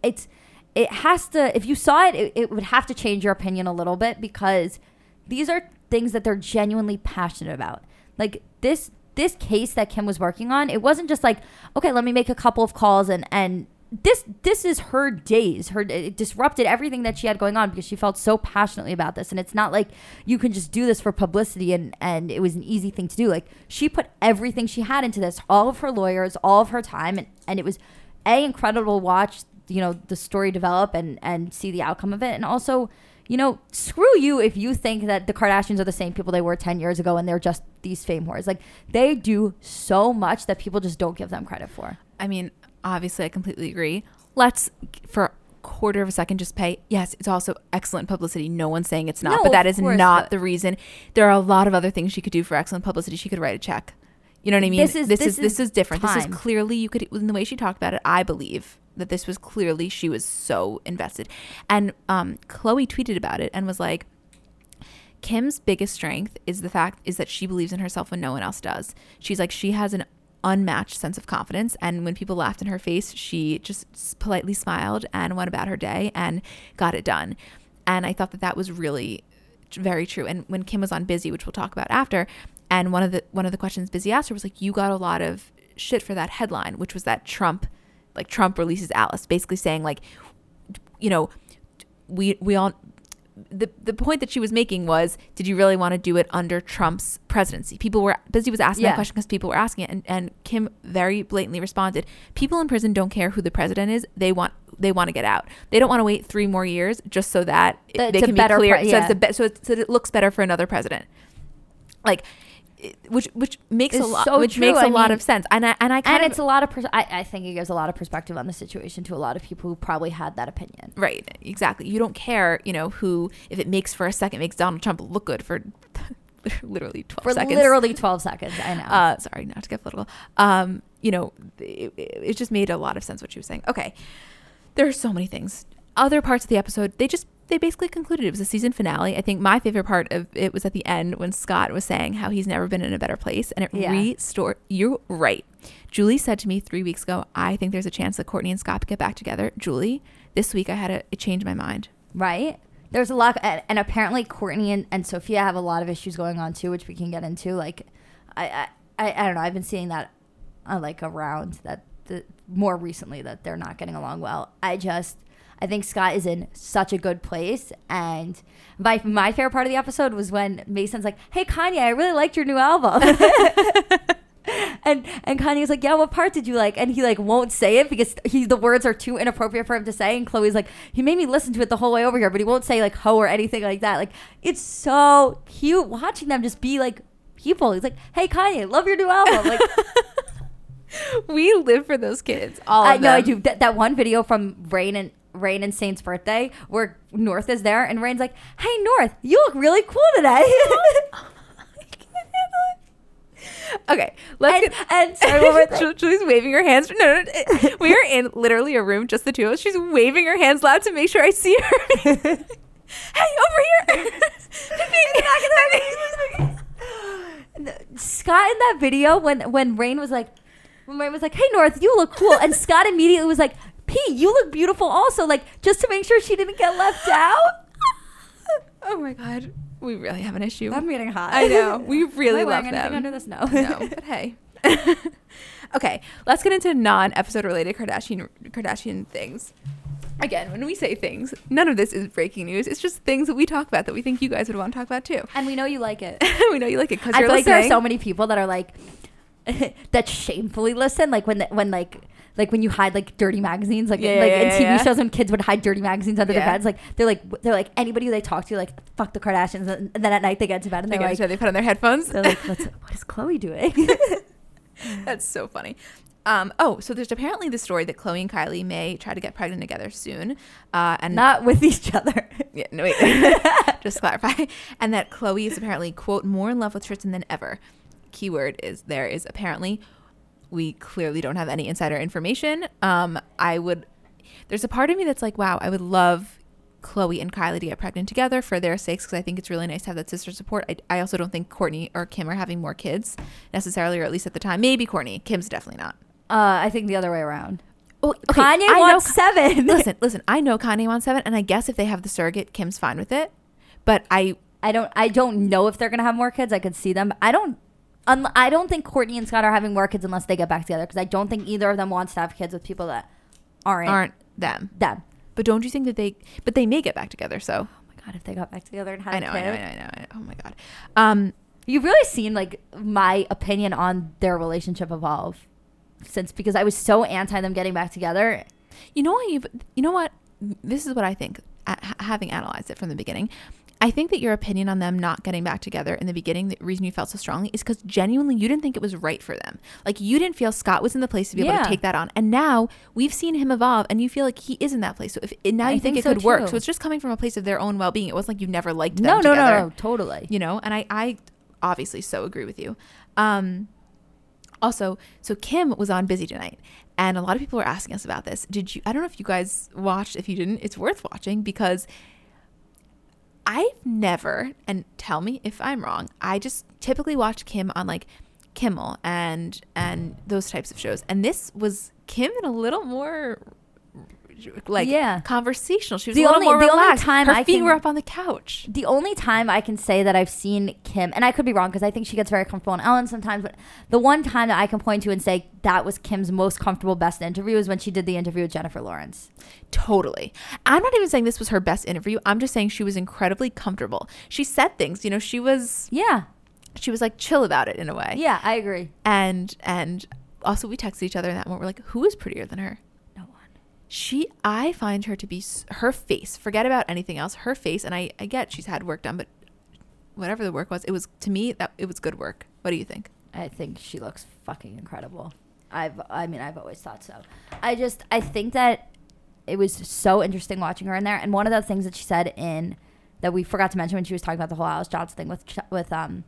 it's it has to. If you saw it, it, it would have to change your opinion a little bit because these are things that they're genuinely passionate about. Like this this case that Kim was working on, it wasn't just like okay, let me make a couple of calls and and this this is her days. Her it disrupted everything that she had going on because she felt so passionately about this. And it's not like you can just do this for publicity and and it was an easy thing to do. Like she put everything she had into this all of her lawyers all of her time. And and it was a incredible watch you know the story develop and and see the outcome of it. And also you know screw you if you think that the kardashians are the same people they were 10 years ago and they're just these fame whores. Like they do so much that people just don't give them credit for. I mean, obviously, I completely agree. Let's, for a quarter of a second, just pay. Yes, it's also excellent publicity. No one's saying it's not, No, but that is course, not but- the reason. There are a lot of other things she could do for excellent publicity. She could write a check. You know what I mean? This is- this, this is this is is different. This is clearly you could in the way she talked about it. I believe that this was clearly she was so invested. And um, Khloe tweeted about it and was like, Kim's biggest strength is the fact is that she believes in herself when no one else does. She's like she has an unmatched sense of confidence and when people laughed in her face, she just politely smiled and went about her day and got it done. And I thought that that was really very true. And when Kim was on Busy, which we'll talk about after, and one of the one of the questions Busy asked her was like, "You got a lot of shit for that headline, which was that Trump, like Trump releases Alice, basically saying like, you know, we we all the the point that she was making was did you really want to do it under Trump's presidency? People were busy was asking Yeah. that question because people were asking it and, and Kim very blatantly responded people in prison don't care who the president is they want they want to get out. They don't want to wait three more years just so that they can be clear pre- so, it's a be- so, it's, so it looks better for another president. Like which which makes a lot so which true. makes a I lot of sense and I and I kind and it's a lot of pers- I, I think it gives a lot of perspective on the situation to a lot of people who probably had that opinion Right, exactly. You don't care, you know, who if it makes for a second makes Donald Trump look good for literally twelve for seconds. literally 12 seconds i know Uh, sorry, not to get political. Um, you know, it, it just made a lot of sense what she was saying. Okay, there are so many things. Other parts of the episode, they just they basically concluded. It was a season finale. I think my favorite part of it was at the end when Scott was saying how he's never been in a better place, and it Yeah. restored. You're right. Julie said to me three weeks ago, "I think there's a chance that Kourtney and Scott get back together." Julie, this week I had a, it changed my mind. right there's a lot and, and apparently kourtney and, and sofia have a lot of issues going on too which we can get into like i i, I, I don't know i've been seeing that uh, like around that the more recently that they're not getting along well i just I think Scott is in such a good place, and my my favorite part of the episode was when Mason's like, "Hey Kanye, I really liked your new album," and and Kanye's like, "Yeah, what part did you like?" And he like won't say it because he the words are too inappropriate for him to say. And Khloe's like, "He made me listen to it the whole way over here, but he won't say like ho or anything like that." Like it's so cute watching them just be like people. He's like, "Hey Kanye, love your new album." Like we live for those kids. All I know I do. That, that one video from Reign and Reign and Saint's birthday where North is there and Reign's like, "Hey North, you look really cool today." Okay, let's And, get. and sorry, more thing. Julie's waving her hands. No, no, no. We are in literally a room, just the two of us. She's waving her hands loud to make sure I see her. hey, over here! Scott in that video when when Reign was like when Reign was like, "Hey North, you look cool," and Scott immediately was like, "P, you look beautiful also," like just to make sure she didn't get left out. oh my god, we really have an issue. I'm getting hot. I know. We really Am I love them. under the snow. no, but hey. okay, let's get into non-episode related Kardashian Kardashian things. Again, when we say things, none of this is breaking news. It's just things that we talk about that we think you guys would want to talk about too. And we know you like it. we know you like it because I you're feel like there are so many people that are like that shamefully listen, like when when like like when you hide like dirty magazines, like Yeah, like yeah, in TV yeah. shows when kids would hide dirty magazines under their beds, like they're like they're like anybody they talk to, like fuck the Kardashians, and then at night they get to bed and they, they're like they put on their headphones. they're like What's, what is Khloe doing? That's so funny. Um, oh, so there's apparently the story that Khloe and Kylie may try to get pregnant together soon, uh, and Not with each other. Yeah, no, wait. Just clarify. And that Khloe is apparently, quote, more in love with Tristan than ever. Keyword is there is apparently. We clearly don't have any insider information. Um, I would, there's a part of me that's like, wow, I would love Khloe and Kylie to get pregnant together for their sakes because I think it's really nice to have that sister support. I, I also don't think Kourtney or Kim are having more kids necessarily, or at least at the time. Maybe Kourtney. Kim's definitely not. Uh, I think the other way around. Well, Kanye I know wants Ka- seven. listen, listen. I know Kanye wants seven, and I guess if they have the surrogate, Kim's fine with it. But I I don't I don't know if they're gonna have more kids. I could see them. I don't. Un- I don't think Kourtney and Scott are having more kids unless they get back together because I don't think either of them wants to have kids with people that aren't, aren't them. them. But don't you think that they? But they may get back together. So Oh my god, if they got back together and had I a know, kid, I know, I know, I know, I know. Oh my god. Um, you've really seen like my opinion on their relationship evolve since because I was so anti them getting back together. you know what? You you know what? This is what I think. a- Having analyzed it from the beginning, I think that your opinion on them not getting back together in the beginning, the reason you felt so strongly is because genuinely you didn't think it was right for them. Like you didn't feel Scott was in the place to be able to take that on. And now we've seen him evolve, and you feel like he is in that place. So if now you think, think it so could work, so it's just coming from a place of their own well being. It wasn't like you never liked them. No, no, together no, no, totally. you know and i i obviously so agree with you um also so kim was on busy tonight and a lot of people were asking us about this did you i don't know if you guys watched if you didn't it's worth watching because i've never and tell me if i'm wrong i just typically watch kim on like kimmel and and those types of shows. And this was kim in a little more like Yeah. conversational she was The a little only- more the only time her I feet can- were up on the couch The only time I can say that I've seen Kim, and I could be wrong because I think she gets very comfortable on Ellen sometimes, but the one time that I can point to and say that was Kim's most comfortable, best interview is when she did the interview with Jennifer Lawrence. Totally. I'm not even saying this was her best interview. I'm just saying she was incredibly comfortable. She said things, you know, she was Yeah. she was like chill about it in a way. Yeah, I agree. And and also we texted each other in that moment. We're like, who is prettier than her? She I find her to be her face. Forget about anything else. Her face and I I get she's had work done, but whatever the work was, it was to me that it was good work. What do you think? I think she looks fucking incredible. I've I mean I've always thought so. I just I think that it was so interesting watching her in there. And one of the things that she said in that we forgot to mention when she was talking about the whole Alice Johnson thing with with um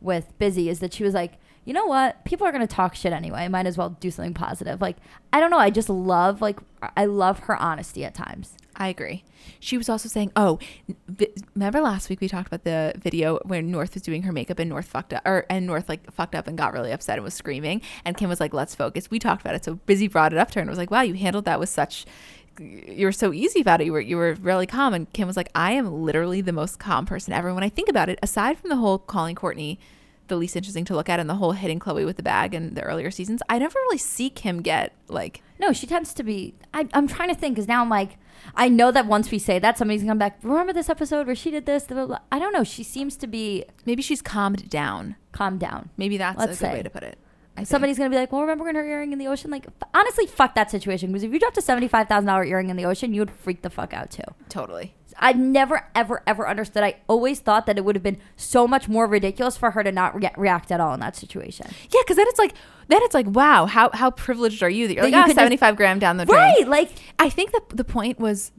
with Busy is that she was like, you know what? People are gonna talk shit anyway. Might as well do something positive. Like I don't know. I just love like I love her honesty at times. I agree. She was also saying, "Oh, v- remember last week we talked about the video where North was doing her makeup and North fucked up, or and North like fucked up and got really upset and was screaming, and Kim was like, "Let's focus." We talked about it, so Busy brought it up to her and was like, "Wow, you handled that with such." You were so easy about it. You were you were really calm, and Kim was like, "I am literally the most calm person ever." When I think about it, aside from the whole calling Kourtney the least interesting to look at, and the whole hitting Khloe with the bag in the earlier seasons, I never really see Kim get like No, she tends to be. I, I'm trying to think because now I'm like, I know that once we say that, somebody's gonna come back. Remember this episode where she did this? Blah, blah, blah." I don't know. She seems to be maybe she's calmed down. calmed down. Maybe that's Let's a good say. way to put it. I think. Somebody's gonna be like, "Well, remember when her earring in the ocean?" Like, f- honestly, fuck that situation. Because if you dropped a seventy-five thousand dollar earring in the ocean, you would freak the fuck out too. totally. I never, ever, ever understood. I always thought that it would have been so much more ridiculous for her to not rea- react at all in that situation. Yeah, because then it's like then it's like wow, how how privileged are you that you're That like you ah, could just- seventy five gram down the drain. Right? Like, I think that the point was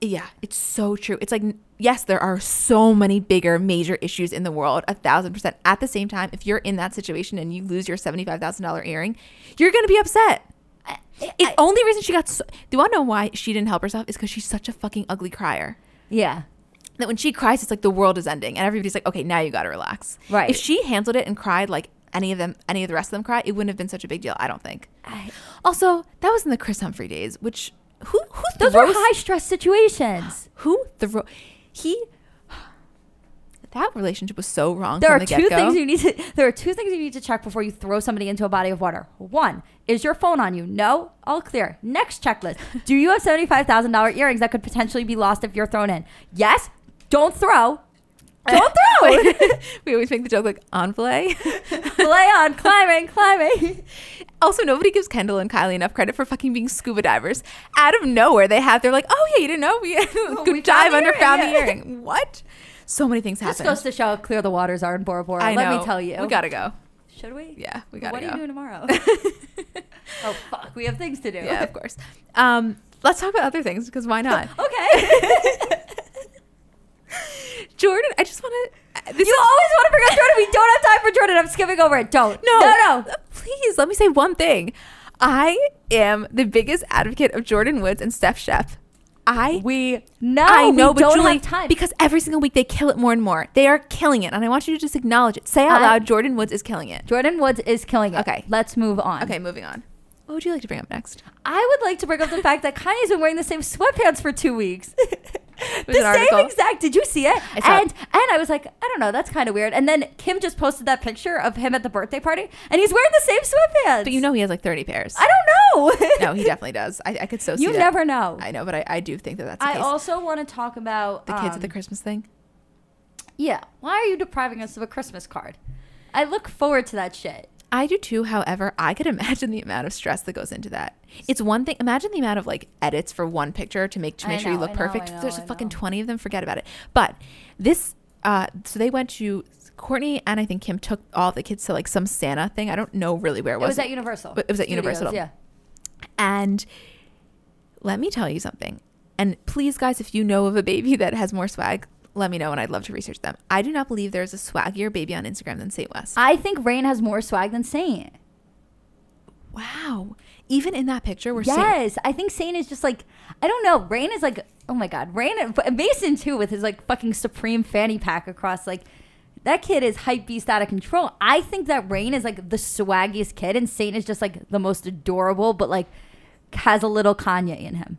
yeah, it's so true. It's like yes, there are so many bigger major issues in the world, a thousand percent. At the same time, if you're in that situation and you lose your seventy five thousand dollar earring, you're gonna be upset. The only reason she got so, do you want to know why she didn't help herself is because she's such a fucking ugly crier. Yeah. That when she cries, it's like the world is ending, and everybody's like, okay, now you got to relax. Right. If she handled it and cried like any of them, any of the rest of them cry, it wouldn't have been such a big deal. I don't think. I, Also, that was in the Chris Humphrey days, which who who those were throws- high stress situations. who the he that relationship was so wrong There are the two get-go. things you need to. There are two things you need to check before you throw somebody into a body of water. One is your phone on you. No, all clear. Next checklist: Do you have seventy five thousand dollar earrings that could potentially be lost if you're thrown in? Yes. Don't throw. Don't throw. we always make the joke like on play. Play on climbing, climbing. also, nobody gives Kendall and Kylie enough credit for fucking being scuba divers. Out of nowhere, they have. They're like, "Oh yeah, you didn't know we we dive under earring, found the earring." What? So many things happen. This goes to show how clear the waters are in Bora Bora. I Let know. me tell you. we gotta go. Should we? Yeah, we gotta What go. are you doing tomorrow? oh fuck, we have things to do. yeah, of course. Um, let's talk about other things because why not? okay. Jordyn, I just want to. This you is- always want to bring up Jordyn. We don't have time for Jordyn. I'm skipping over it. Don't. No, No, no. Uh, please let me say one thing. I am the biggest advocate of Jordyn Woods and Steph Shep. I We no. I know, we but don't Julie, have time because every single week they kill it more and more. They are killing it, and I want you to just acknowledge it. Say out I- loud, Jordyn Woods is killing it. Jordyn Woods is killing it. Okay. let's move on. Okay, moving on. What would you like to bring up next? I would like to bring up the fact that Kanye's been wearing the same sweatpants for two weeks. the same article. exact. Did you see it? I saw it. and and I was like, I don't know, that's kind of weird. And then Kim just posted that picture of him at the birthday party, and he's wearing the same sweatpants. But you know he has like 30 pairs. I don't know. no, he definitely does. I, I could so see you that. never know. I know, but I, I do think that that's I case. also want to talk about the kids at the um, Christmas thing. Yeah. Why are you depriving us of a Christmas card? I look forward to that shit. I do too. However, I could imagine the amount of stress that goes into that. It's one thing. Imagine the amount of like edits for one picture to make to make sure you look know, perfect. Know, There's fucking know. twenty of them. Forget about it. But this, uh, so they went to Kourtney and I think Kim took all the kids to like some Santa thing. I don't know really where it It was. was at Universal. It was at Studios, Universal. Yeah. And let me tell you something. And please, guys, if you know of a baby that has more swag, let me know, and I'd love to research them. I do not believe there is a swaggier baby on Instagram than Saint West. I think Reign has more swag than Saint. wow. Even in that picture, where Saint Yes, I think Saint is just like I don't know. Reign is like oh my god, Reign and Mason too with his like fucking supreme fanny pack across like that kid is hype beast out of control. I think that Reign is like the swaggiest kid, and Saint is just like the most adorable, but like has a little Kanye in him.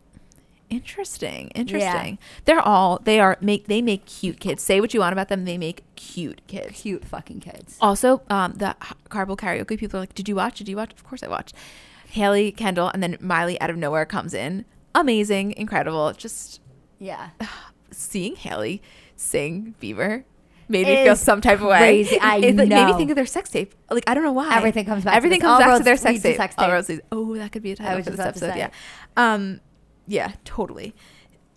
Interesting. Interesting. They're all they are make they make cute kids. Say what you want about them, they make cute kids. Cute fucking kids. Also, um, the Carpool Karaoke people are like, "Did you watch? Did you watch?" Of course, I watched. Hailey Kendall, and then Miley out of nowhere comes in. Amazing, incredible. Just Yeah. seeing Hailey sing Bieber made me feel some type of way. crazy. I it like, made me think of their sex tape. Like I don't know why. Everything comes back Everything this. comes All back to their sex tape. sex All tape. roads lead- Oh, that could be a title for this to episode. Yeah. Um. Yeah. Totally.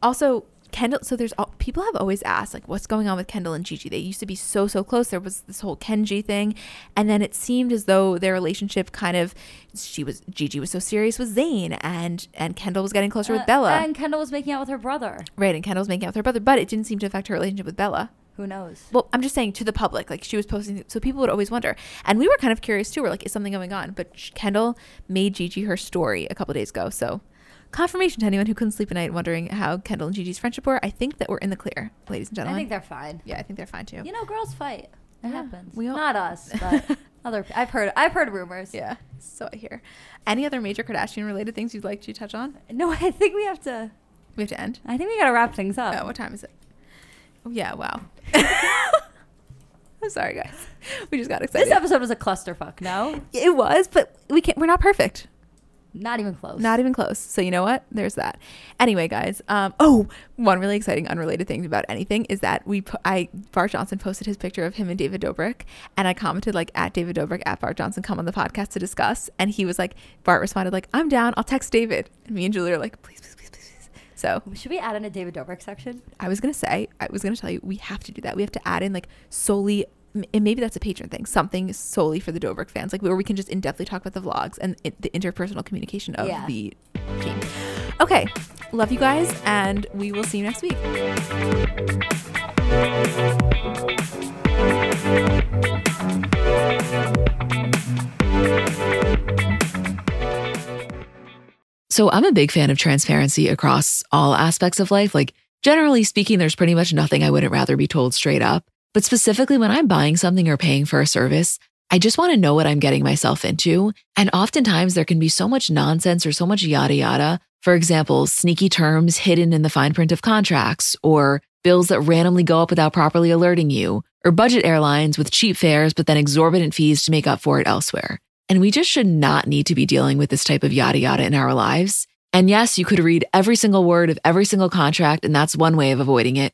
Also, Kendall. So there's all, people have always asked like, what's going on with Kendall and Gigi? They used to be so so close. There was this whole Kenji thing, and then it seemed as though their relationship kind of. She was Gigi was so serious with Zayn, and and Kendall was getting closer Uh, with Bella. And Kendall was making out with her brother. right, and Kendall was making out with her brother, but it didn't seem to affect her relationship with Bella. Who knows? Well, I'm just saying to the public, like she was posting, so people would always wonder, and we were kind of curious too. We're like, is something going on? But Kendall made Gigi her story a couple days ago, so confirmation to anyone who couldn't sleep at night wondering how Kendall and Gigi's friendship were. I think that we're in the clear, ladies and gentlemen. I think they're fine. yeah, I think they're fine too. You know, girls fight. It Yeah, happens. we all- Not us, but other. I've heard. I've heard rumors. Yeah, so I hear. Any other major Kardashian related things you'd like to touch on? No, I think we have to. We have to end. I think we gotta wrap things up. Oh, what time is it? Oh, yeah, wow. I'm sorry, guys. We just got excited. This episode was a clusterfuck. No, it was, but we can't. We're not perfect. Not even close. Not even close. So you know what? There's that. Anyway, guys. Um. Oh, one really exciting, unrelated thing about anything is that we. Po- I Bart Johnson posted his picture of him and David Dobrik, and I commented like at David Dobrik at Bart Johnson come on the podcast to discuss, and he was like, Bart responded like, I'm down. I'll text David. And me and Julie are like, please, please, please, please, please. So Should we add in a David Dobrik section? I was gonna say, I was gonna tell you, we have to do that. We have to add in like solely, and maybe that's a Patreon thing, something solely for the Dobrik fans, like where we can just in depthly talk about the vlogs and it, the interpersonal communication of Yeah. the team. Okay. Love you guys, and we will see you next week. So I'm a big fan of transparency across all aspects of life. Like, generally speaking, there's pretty much nothing I wouldn't rather be told straight up. But specifically, when I'm buying something or paying for a service, I just want to know what I'm getting myself into. And oftentimes, there can be so much nonsense or so much yada yada. For example, sneaky terms hidden in the fine print of contracts, or bills that randomly go up without properly alerting you, or budget airlines with cheap fares but then exorbitant fees to make up for it elsewhere. And we just should not need to be dealing with this type of yada yada in our lives. And yes, you could read every single word of every single contract, and that's one way of avoiding it.